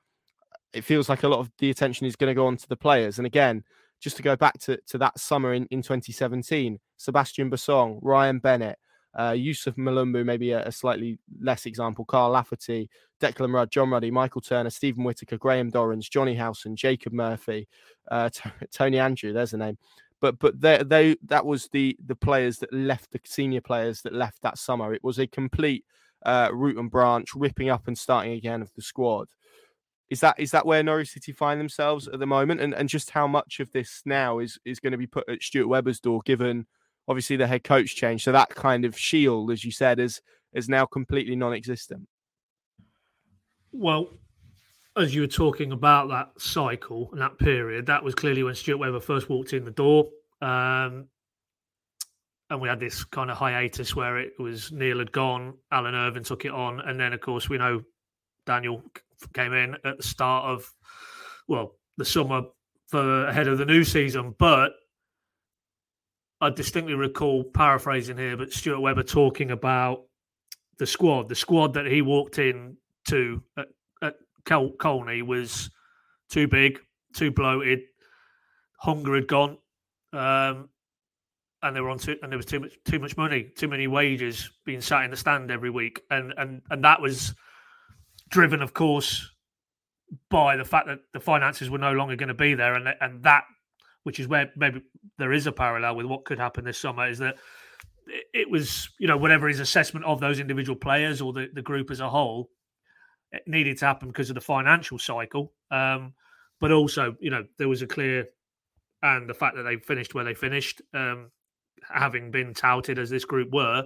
it feels like a lot of the attention is going to go on to the players. And again, just to go back to, to that summer in, in 2017, Sebastian Bassong, Ryan Bennett, uh, Youssouf Mulumbu, maybe a, a, slightly less example, Carl Lafferty, Declan Rudd, John Ruddy, Michael Turner, Stephen Whittaker, Graham Dorrans, Jonny Howson, Jacob Murphy, uh, T- *laughs* Tony Andreu, there's the name but but they they that was the the players that left the senior players that left that summer. It was a complete uh, root and branch, ripping up and starting again of the squad. Is that is that where Norwich City find themselves at the moment, and and just how much of this now is is going to be put at Stuart Webber's door, given obviously the head coach change, so that kind of shield, as you said, is is now completely non-existent. Well, as you were talking about that cycle and that period, that was clearly when Stuart Webber first walked in the door. Um, and we had this kind of hiatus where it was Neil had gone, Alan Irvine took it on, and then of course we know Daniel came in at the start of well the summer for ahead of the new season. But I distinctly recall paraphrasing here, but Stuart Webber talking about the squad, the squad that he walked in to at Col- Colney was too big, too bloated. Hunger had gone, um, and they were on too, and there was too much too much money, too many wages being sat in the stand every week, and and and that was driven, of course, by the fact that the finances were no longer going to be there, and and that, which is where maybe there is a parallel with what could happen this summer, is that it was you know whatever his assessment of those individual players or the, the group as a whole it needed to happen because of the financial cycle. Um, but also, you know, there was a clear, and the fact that they finished where they finished, um, having been touted as this group were,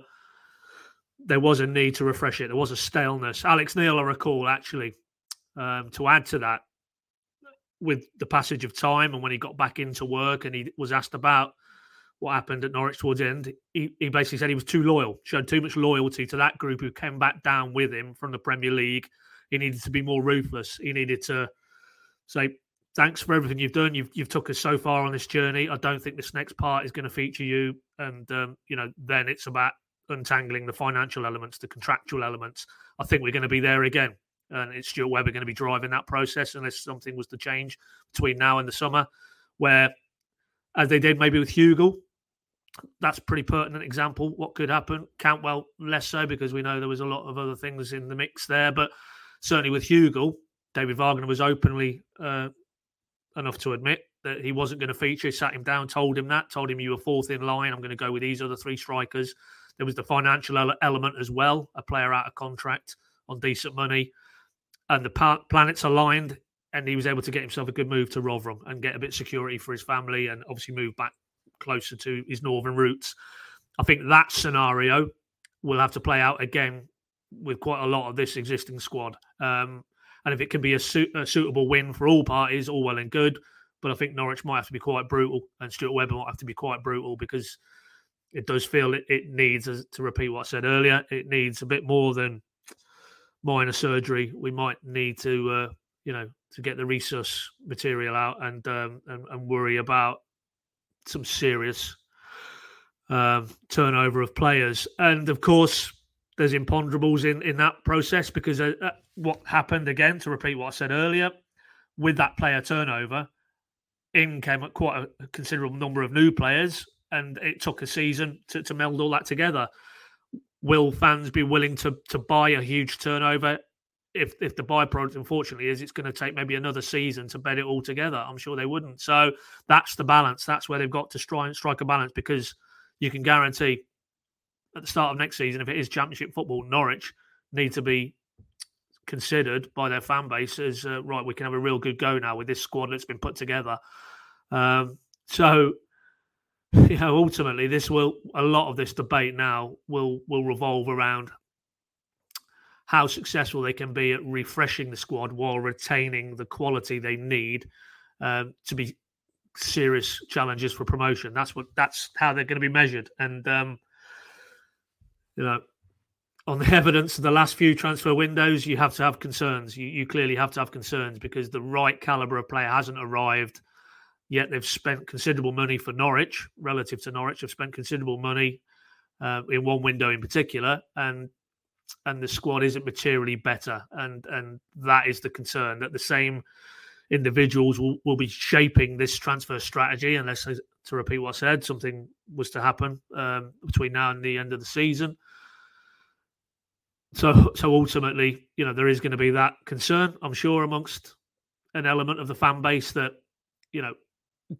there was a need to refresh it. There was a staleness. Alex Neil, I recall, actually, um, to add to that, with the passage of time and when he got back into work and he was asked about what happened at Norwich towards the end, he, he basically said he was too loyal, showed too much loyalty to that group who came back down with him from the Premier League. He needed to be more ruthless. He needed to say, thanks for everything you've done. You've you've took us so far on this journey. I don't think this next part is going to feature you. And um, you know, then it's about untangling the financial elements, the contractual elements. I think we're going to be there again and it's Stuart Webber going to be driving that process unless something was to change between now and the summer, where as they did maybe with Hugill, that's pretty pertinent example. What could happen? Cantwell less so because we know there was a lot of other things in the mix there, but certainly with Hugill, David Wagner was openly uh, enough to admit that he wasn't going to feature. Sat him down, told him that, told him you were fourth in line. I'm going to go with these other three strikers. There was the financial element as well, a player out of contract on decent money and the planets aligned, and he was able to get himself a good move to Rotherham and get a bit of security for his family, and obviously move back closer to his northern roots. I think that scenario will have to play out again with quite a lot of this existing squad. Um, and if it can be a, su- a, suitable win for all parties, all well and good. But I think Norwich might have to be quite brutal, and Stuart Webber might have to be quite brutal because it does feel it, it needs, to repeat what I said earlier, it needs a bit more than minor surgery, we might need to, uh, you know, to get the resus material out and, um, and, and worry about some serious um, turnover of players. And of course, there's imponderables in in that process because uh, uh, what happened again, to repeat what I said earlier, with that player turnover, in came quite a considerable number of new players, and it took a season to, to meld all that together will fans be willing to to buy a huge turnover? If if the byproduct, unfortunately, is it's going to take maybe another season to bed it all together, I'm sure they wouldn't. So that's the balance. That's where they've got to strike strike a balance because you can guarantee at the start of next season, if it is Championship football, Norwich need to be considered by their fan base as uh, right. We can have a real good go now with this squad that's been put together. Um, so *laughs* you know, ultimately, this will a lot of this debate now will will revolve around how successful they can be at refreshing the squad while retaining the quality they need um, to be serious challenges for promotion. That's what that's how they're going to be measured. And um, you know, on the *laughs* evidence of the last few transfer windows, you have to have concerns. You, you clearly have to have concerns because the right caliber of player hasn't arrived Yet they've spent considerable money for Norwich, relative to Norwich, have spent considerable money uh, in one window in particular, and and the squad isn't materially better, and and that is the concern that the same individuals will, will be shaping this transfer strategy unless to repeat what I said, something was to happen um, between now and the end of the season. So, so ultimately, you know, there is going to be that concern, I'm sure, amongst an element of the fan base that, you know,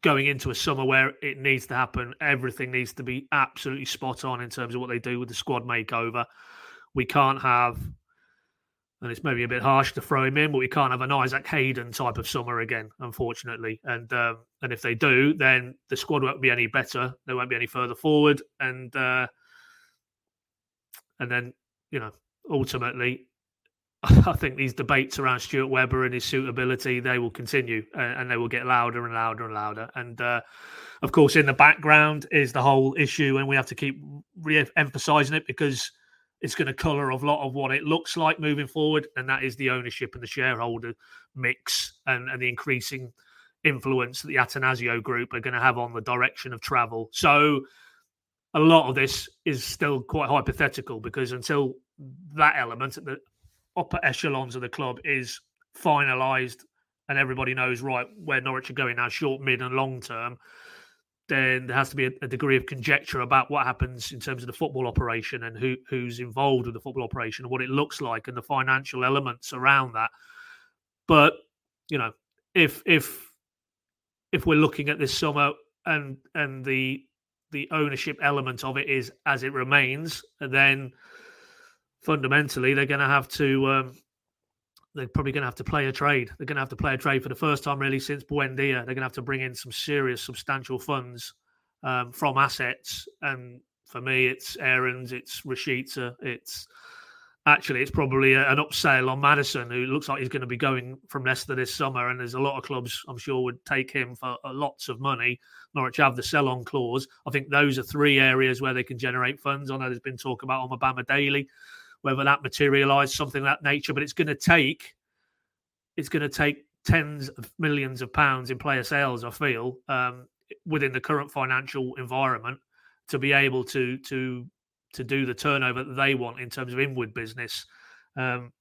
going into a summer where it needs to happen. Everything needs to be absolutely spot on in terms of what they do with the squad makeover. We can't have, and it's maybe a bit harsh to throw him in, but we can't have an Isaac Hayden type of summer again, unfortunately. And um, and if they do, then the squad won't be any better. They won't be any further forward, and uh, and then you know ultimately *laughs* I think these debates around Stuart Webber and his suitability they will continue uh, and they will get louder and louder and louder. And uh, of course, in the background is the whole issue, and we have to keep re-emphasizing it because it's going to colour a lot of what it looks like moving forward, and that is the ownership and the shareholder mix and, and the increasing influence that the Attanasio Group are going to have on the direction of travel. So a lot of this is still quite hypothetical because until that element at the upper echelons of the club is finalised and everybody knows right where Norwich are going now, short, mid, and long term, then there has to be a, degree of conjecture about what happens in terms of the football operation and who who's involved with the football operation and what it looks like and the financial elements around that. But you know, if if if we're looking at this summer and and the the ownership element of it is as it remains, then fundamentally they're going to have to um, they're probably going to have to play a trade. They're going to have to play a trade for the first time really since Buendia. They're going to have to bring in some serious, substantial funds um, from assets and For me, it's Aarons, it's Rashica, it's actually it's probably an upsell on Maddison, who looks like he's going to be going from Leicester this summer, and there's a lot of clubs I'm sure would take him for uh, lots of money. Norwich have the sell-on clause. I think those are three areas where they can generate funds. I know there's been talk about Omobamidele, whether that materialised something of that nature, but it's going to take it's going to take tens of millions of pounds in player sales. I feel um, within the current financial environment to be able to to to do the turnover that they want in terms of inward business. Um,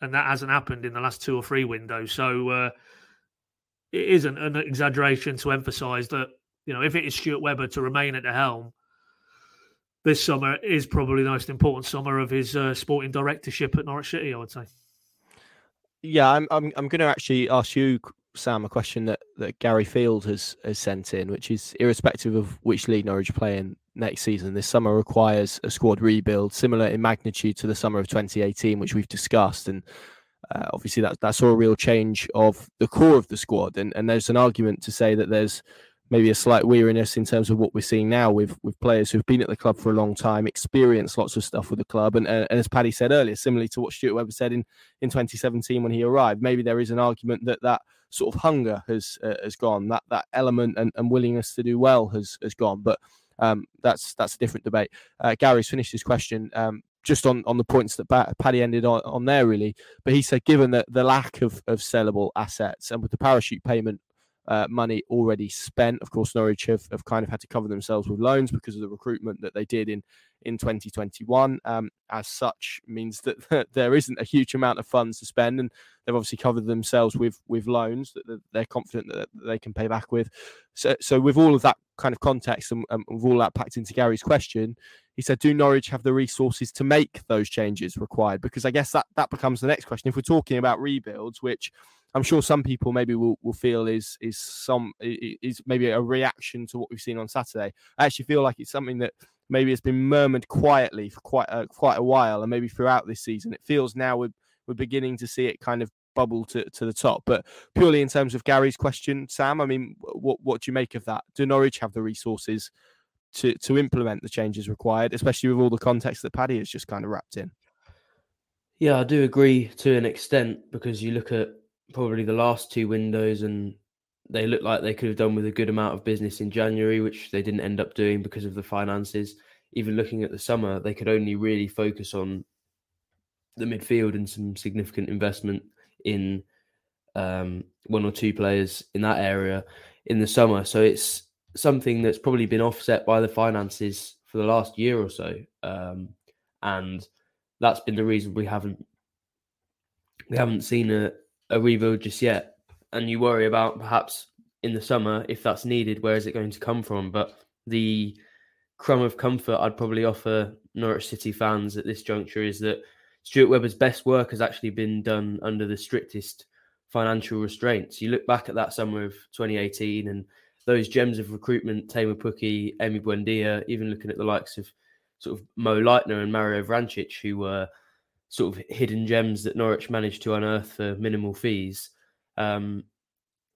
and that hasn't happened in the last two or three windows. So uh, it isn't an exaggeration to emphasise that you know if it is Stuart Webber to remain at the helm, this summer is probably the most important summer of his uh, sporting directorship at Norwich City. I would say. Yeah, I'm I'm I'm going to actually ask you, Sam, a question that, that Gary Field has has sent in, which is irrespective of which league Norwich play in next season, this summer requires a squad rebuild similar in magnitude to the summer of 2018, which we've discussed, and uh, obviously that that saw a real change of the core of the squad, and and there's an argument to say that there's maybe a slight weariness in terms of what we're seeing now with with players who've been at the club for a long time, experienced lots of stuff with the club, and, and, as Paddy said earlier, similarly to what Stuart Webber said in in 2017 when he arrived, maybe there is an argument that that sort of hunger has uh, has gone, that that element and, and willingness to do well has has gone, but. Um, that's that's a different debate. Uh, Gary's finished his question um, just on, on the points that Paddy ended on, on there, really. But he said, given that the lack of, of sellable assets and with the parachute payment uh, money already spent. Of course, Norwich have, have kind of had to cover themselves with loans because of the recruitment that they did in in 2021. Um, as such, means that *laughs* there isn't a huge amount of funds to spend, and they've obviously covered themselves with with loans that they're confident that they can pay back with. So, so with all of that kind of context and, and with all that packed into Gary's question, he said, "Do Norwich have the resources to make those changes required?" Because I guess that that becomes the next question. If we're talking about rebuilds, which I'm sure some people maybe will, will feel is is some is maybe a reaction to what we've seen on Saturday. I actually feel like it's something that maybe has been murmured quietly for quite a, quite a while, and maybe throughout this season. It feels now we're we're beginning to see it kind of bubble to, to the top. But purely in terms of Gary's question, Sam, I mean, what what do you make of that? Do Norwich have the resources to to implement the changes required, especially with all the context that Paddy has just kind of wrapped in? Yeah, I do agree to an extent because you look at probably the last two windows, and they look like they could have done with a good amount of business in January, which they didn't end up doing because of the finances. Even looking at the summer, they could only really focus on the midfield and some significant investment in um, one or two players in that area in the summer. So it's something that's probably been offset by the finances for the last year or so, um, and that's been the reason we haven't we haven't seen a, a rebuild just yet, and you worry about perhaps in the summer if that's needed. Where is it going to come from? But the crumb of comfort I'd probably offer Norwich City fans at this juncture is that Stuart Webber's best work has actually been done under the strictest financial restraints. You look back at that summer of 2018 and those gems of recruitment, Teemu Pukki, Emi Buendia, even looking at the likes of sort of Mo Leitner and Mario Vrancic, who were sort of hidden gems that Norwich managed to unearth for minimal fees, um,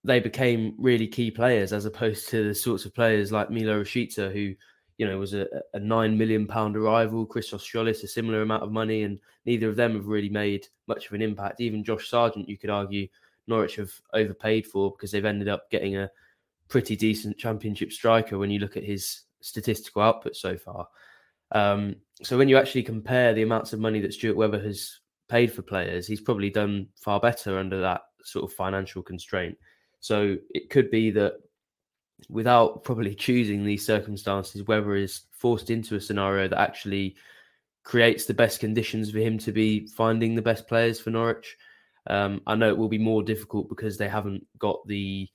they became really key players as opposed to the sorts of players like Milot Rashica, who you know was a, a nine million pound arrival. Christos Tzolis, a similar amount of money, and neither of them have really made much of an impact. Even Josh Sargent, you could argue, Norwich have overpaid for because they've ended up getting a pretty decent championship striker when you look at his statistical output so far. Um, so when you actually compare the amounts of money that Stuart Webber has paid for players, he's probably done far better under that sort of financial constraint. So it could be that without probably *laughs* choosing these circumstances, Webber is forced into a scenario that actually creates the best conditions for him to be finding the best players for Norwich. Um, I know it will be more difficult because they haven't got the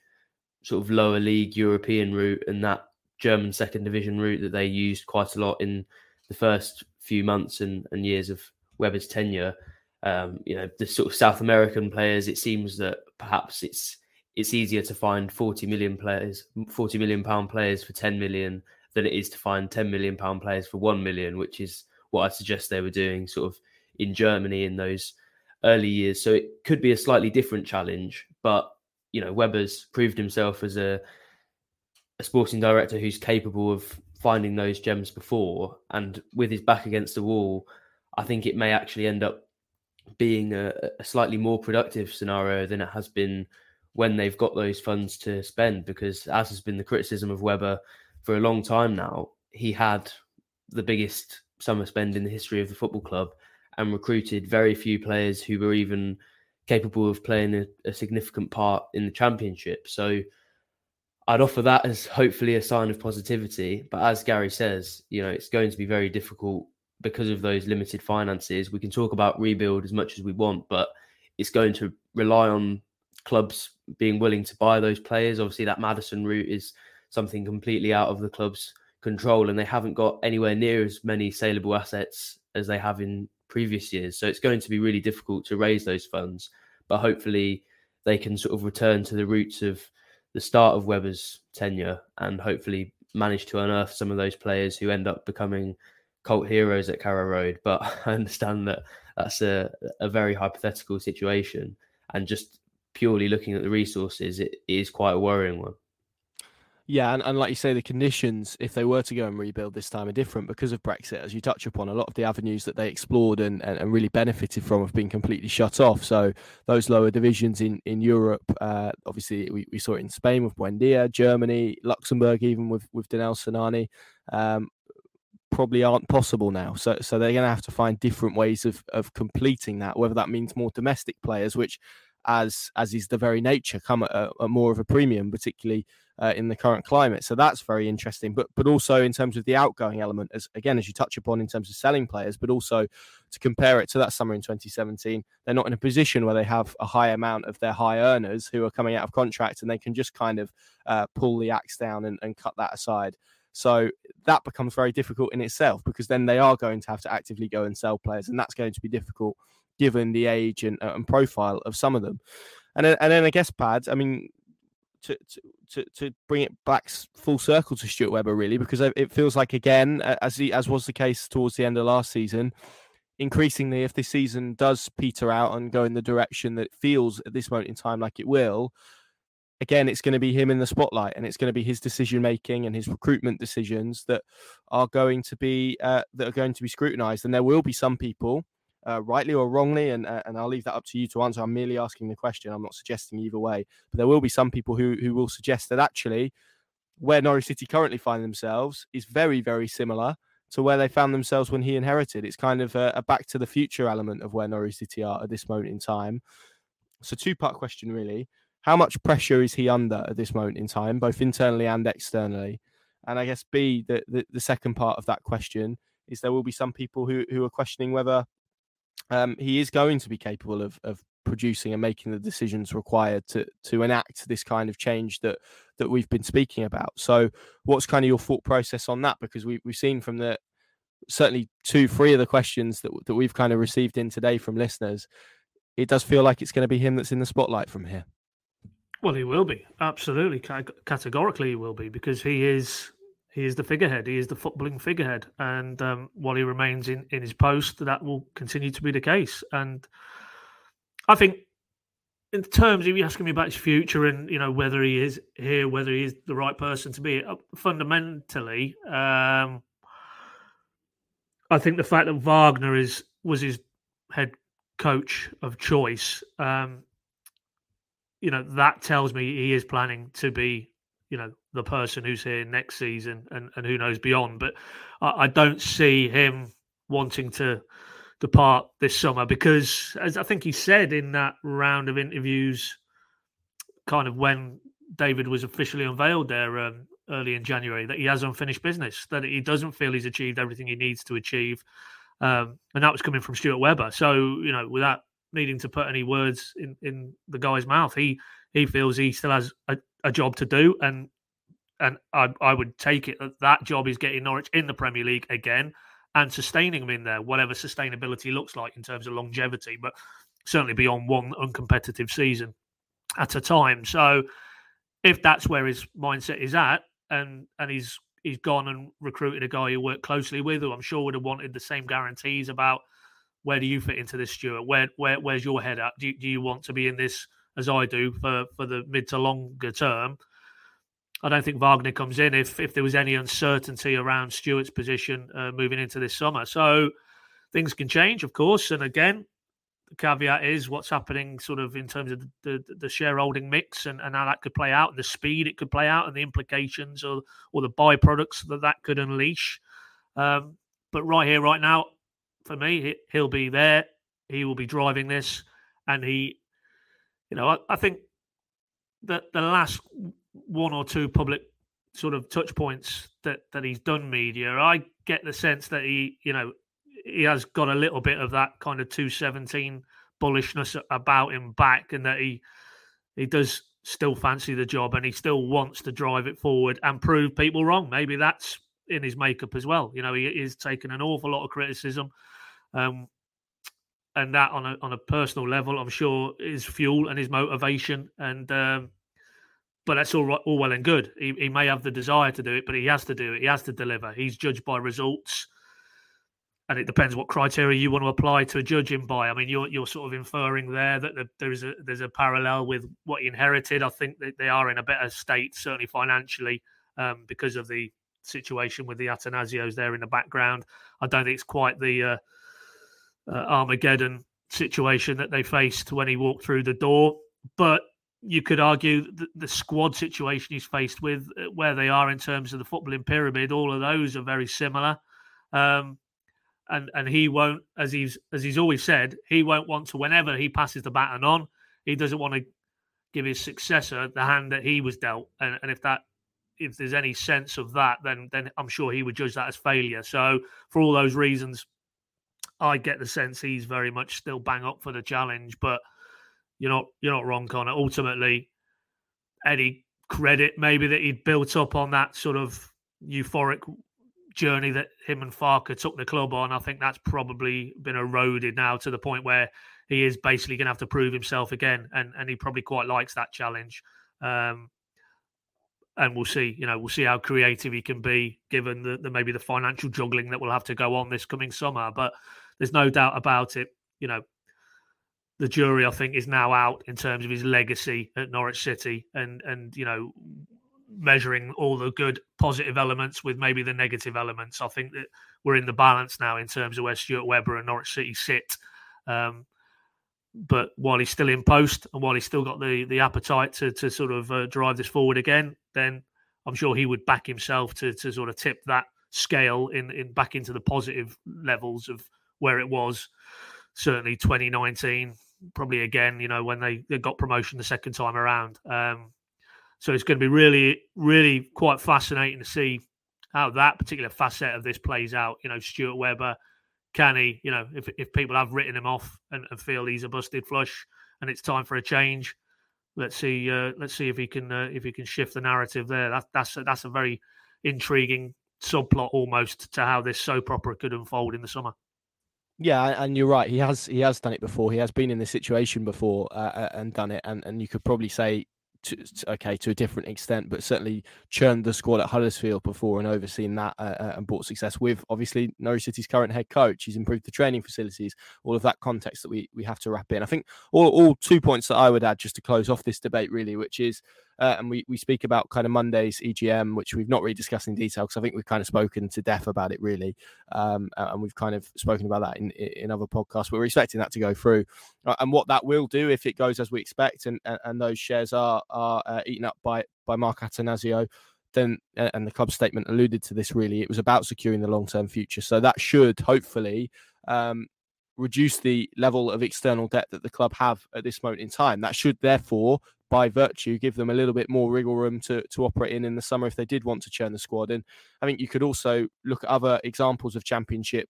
sort of lower league European route and that German second division route that they used quite a lot in the first few months and, and years of Webber's tenure. Um, you know, the sort of South American players, it seems that perhaps it's it's easier to find 40 million players, 40 million pound players for 10 million than it is to find 10 million pound players for 1 million, which is what I suggest they were doing sort of in Germany in those early years. So it could be a slightly different challenge, but you know, Webber's proved himself as a a sporting director who's capable of finding those gems before. And with his back against the wall, I think it may actually end up being a, a slightly more productive scenario than it has been when they've got those funds to spend. Because as has been the criticism of Webber for a long time now, he had the biggest summer spend in the history of the football club and recruited very few players who were even capable of playing a, a significant part in the championship. So I'd offer that as hopefully a sign of positivity. But as Gary says, you know, it's going to be very difficult because of those limited finances. We can talk about rebuild as much as we want, but it's going to rely on clubs being willing to buy those players. Obviously, that Maddison route is something completely out of the club's control, and they haven't got anywhere near as many saleable assets as they have in previous years. So it's going to be really difficult to raise those funds, but hopefully they can sort of return to the roots of the start of Webber's tenure and hopefully manage to unearth some of those players who end up becoming cult heroes at Carrow Road. *laughs* But I understand that that's a, a very hypothetical situation. And just purely looking at the resources, it is quite a worrying one. Yeah, and, and like you say, the conditions, if they were to go and rebuild this time, are different because of Brexit. As you touch upon, a lot of the avenues that they explored and, and, and really benefited from have been completely shut off. So those lower divisions in, in Europe, uh, obviously we, we saw it in Spain with Buendia, Germany, Luxembourg, even with, with Danel Sinani, um, probably aren't possible now. So so they're going to have to find different ways of, of completing that, whether that means more domestic players, which as as is the very nature, come at, a, a more of a premium, particularly uh, in the current climate. So that's very interesting. But but also in terms of the outgoing element, as again as you touch upon in terms of selling players, but also to compare it to that summer in 2017, they're not in a position where they have a high amount of their high earners who are coming out of contract and they can just kind of uh, pull the axe down and, and cut that aside. So that becomes very difficult in itself because then they are going to have to actively go and sell players, and that's going to be difficult given the age and, uh, and profile of some of them. And and then I guess, Pads, I mean, to, to, to bring it back full circle to Stuart Webber, really, because it feels like, again, as, he, as was the case towards the end of last season, increasingly, if this season does peter out and go in the direction that feels at this moment in time like it will, again, it's going to be him in the spotlight, and it's going to be his decision making and his recruitment decisions that are going to be uh, that are going to be scrutinised. And there will be some people uh, rightly or wrongly, and uh, and I'll leave that up to you to answer. I'm merely asking the question. I'm not suggesting either way, but there will be some people who who will suggest that actually where Norwich City currently find themselves is very very similar to where they found themselves when he inherited. It's kind of a, a back to the future element of where Norwich City are at this moment in time. So two part question really. How much pressure is he under at this moment in time, both internally and externally? And I guess B, the, the, the second part of that question is there will be some people who, who are questioning whether um, he is going to be capable of, of producing and making the decisions required to to enact this kind of change that that we've been speaking about. So, what's kind of your thought process on that? Because we we've seen from the certainly two, three of the questions that that we've kind of received in today from listeners, it does feel like it's going to be him that's in the spotlight from here. Well, he will be absolutely categorically. He will be because he is he is the figurehead. He is the footballing figurehead, and um, while he remains in, in his post, that will continue to be the case. And I think, in terms of you asking me about his future and you know whether he is here, whether he is the right person to be, uh, fundamentally, um, I think the fact that Wagner is was his head coach of choice, um, you know, that tells me he is planning to be, you know, the person who's here next season and, and who knows beyond. But I, I don't see him wanting to depart this summer because, as I think he said in that round of interviews, kind of when David was officially unveiled there um, early in January, that he has unfinished business, that he doesn't feel he's achieved everything he needs to achieve. Um, and that was coming from Stuart Webber. So, you know, without needing to put any words in, in the guy's mouth, he he feels he still has a, a job to do and and I, I would take it that that job is getting Norwich in the Premier League again and sustaining them in there, whatever sustainability looks like in terms of longevity, but certainly beyond one uncompetitive season at a time. So if that's where his mindset is at, and and he's he's gone and recruited a guy he worked closely with, who I'm sure would have wanted the same guarantees about where do you fit into this, Stuart? Where where where's your head at? Do do you want to be in this as I do for for the mid to longer term? I don't think Wagner comes in if if there was any uncertainty around Stuart's position uh, moving into this summer. So things can change, of course. And again, the caveat is what's happening sort of in terms of the, the, the, shareholding mix and, and how that could play out and the speed it could play out and the implications or, or the byproducts that that could unleash. Um, but right here, right now, for me, he, he'll be there. He will be driving this. And he, you know, I, I think that the last one or two public sort of touch points that, that he's done media, I get the sense that he, you know, he has got a little bit of that kind of 217 bullishness about him back and that he he does still fancy the job and he still wants to drive it forward and prove people wrong. Maybe that's in his makeup as well. You know, he is taking an awful lot of criticism. Um, and that on a on a personal level, I'm sure is fuel and his motivation. And um, but that's all right, all well and good. He, he may have the desire to do it, but he has to do it. He has to deliver. He's judged by results and it depends what criteria you want to apply to judge him by. I mean, you're you're sort of inferring there that there's a there's a parallel with what he inherited. I think that they are in a better state, certainly financially, um, because of the situation with the Attanasios there in the background. I don't think it's quite the uh, uh, Armageddon situation that they faced when he walked through the door, but you could argue the, the squad situation he's faced with, uh, where they are in terms of the footballing pyramid, all of those are very similar. Um, and and he won't, as he's as he's always said, he won't want to. Whenever he passes the baton on, he doesn't want to give his successor the hand that he was dealt. And, and if that if there's any sense of that, then then I'm sure he would judge that as failure. So for all those reasons, I get the sense he's very much still bang up for the challenge. But you're not you're not wrong, Connor. Ultimately, any credit maybe that he'd built up on that sort of euphoric journey that him and Farke took the club on, I think that's probably been eroded now to the point where he is basically going to have to prove himself again, and and he probably quite likes that challenge. Um, and we'll see, you know, we'll see how creative he can be, given the, the maybe the financial juggling that will have to go on this coming summer. But there's no doubt about it. You know, the jury I think is now out in terms of his legacy at Norwich City, and and you know measuring all the good positive elements with maybe the negative elements. I think that we're in the balance now in terms of where Stuart Webber and Norwich City sit. Um, but while he's still in post and while he's still got the the appetite to to sort of uh, drive this forward again, then I'm sure he would back himself to to sort of tip that scale in in back into the positive levels of where it was. Certainly 2019, probably again, you know, when they, they got promotion the second time around. Um, so it's going to be really, really quite fascinating to see how that particular facet of this plays out. You know, Stuart Webber, can he, you know, if, if people have written him off and, and feel he's a busted flush and it's time for a change, let's see, uh, let's see if he can uh, if he can shift the narrative there. That, that's a, that's a very intriguing subplot almost to how this soap opera could unfold in the summer. Yeah, and you're right. He has he has done it before. He has been in this situation before uh, and done it. And and you could probably say to, okay to a different extent, but certainly churned the squad at Huddersfield before and overseen that uh, uh, and brought success with obviously Norwich City's current head coach. He's improved the training facilities, all of that context that we we have to wrap in. I think all all two points that I would add just to close off this debate really, which is uh, and we, we speak about kind of Monday's EGM, which we've not really discussed in detail because I think we've kind of spoken to death about it really, um, and we've kind of spoken about that in in other podcasts. We're expecting that to go through, uh, and what that will do if it goes as we expect, and and, and those shares are are uh, eaten up by by Mark Attanasio then and the club statement alluded to this really it was about securing the long-term future. So that should hopefully um, reduce the level of external debt that the club have at this moment in time. That should therefore by virtue give them a little bit more wriggle room to, to operate in in the summer if they did want to churn the squad. And I think you could also look at other examples of championship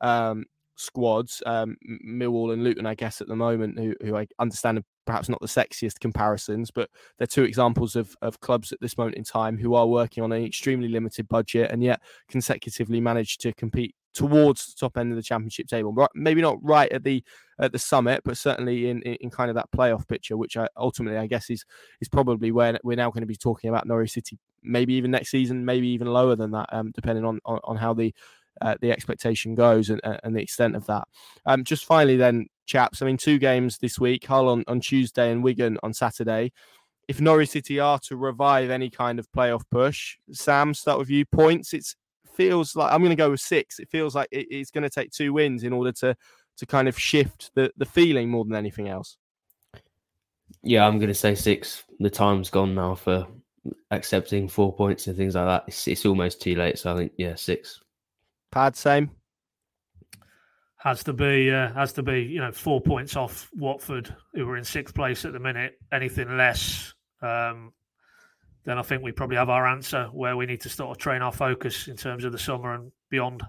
um, squads, um, Millwall and Luton, I guess, at the moment, who, who I understand perhaps not the sexiest comparisons, but they're two examples of, of clubs at this moment in time who are working on an extremely limited budget and yet consecutively managed to compete towards the top end of the championship table. Right, maybe not right at the at the summit, but certainly in, in, in kind of that playoff picture, which I, ultimately I guess is is probably where we're now going to be talking about Norwich City, maybe even next season, maybe even lower than that, um, depending on, on, on how the uh, the expectation goes and, and the extent of that. Um, just finally, then, chaps. I mean, two games this week: Hull on, on Tuesday and Wigan on Saturday. if Norwich City are to revive any kind of playoff push, Sam, start with you. Points. It feels like I'm going to go with six. It feels like it, it's going to take two wins in order to to kind of shift the the feeling more than anything else. Yeah, I'm going to say six. The time's gone now for accepting four points and things like that. It's, it's almost too late. So I think yeah, six. Pad same. Has to be uh, has to be you know four points off Watford, who are in sixth place at the minute. Anything less, um, then I think we probably have our answer where we need to sort of train our focus in terms of the summer and beyond.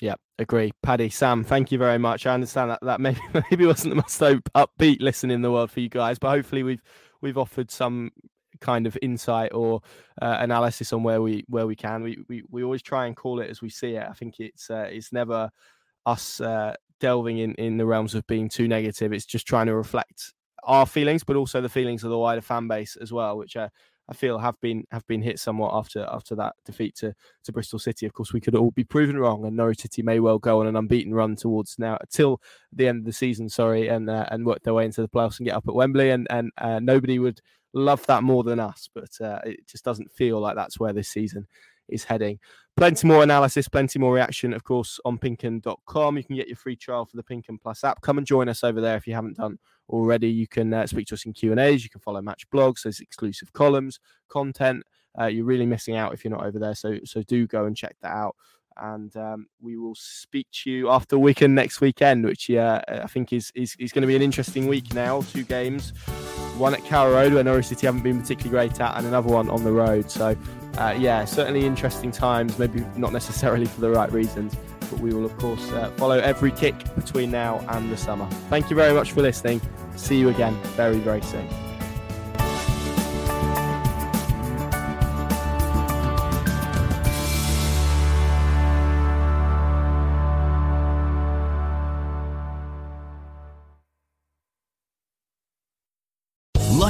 Yeah, agree. Paddy, Sam, thank you very much. I understand that that maybe *laughs* maybe wasn't the most upbeat listen in the world for you guys, but hopefully we've we've offered some kind of insight or uh, analysis on where we where we can. We, we we always try and call it as we see it. I think it's uh, it's never us uh, delving in in the realms of being too negative. It's just trying to reflect our feelings, but also the feelings of the wider fan base as well, which uh, I feel have been have been hit somewhat after after that defeat to to Bristol City. Of course, we could all be proven wrong, and Norwich City may well go on an unbeaten run towards now till the end of the season. Sorry, and uh, and work their way into the playoffs and get up at Wembley, and and uh, nobody would love that more than us, but uh, it just doesn't feel like that's where this season is heading. Plenty more analysis, plenty more reaction, of course, on pinkun.com. You can get your free trial for the Pinkun Plus app. Come and join us over there if you haven't done already. You can uh, speak to us in Q&As. You can follow Match Blogs. There's exclusive columns, content. Uh, you're really missing out if you're not over there. So, so do go and check that out. And um, we will speak to you after weekend next weekend, which uh, I think is, is, is going to be an interesting week now. Two games, one at Carrow Road, where Norwich City haven't been particularly great at, and another one on the road. So uh, yeah, certainly interesting times, maybe not necessarily for the right reasons, but we will, of course, uh, follow every kick between now and the summer. Thank you very much for listening. See you again very, very soon.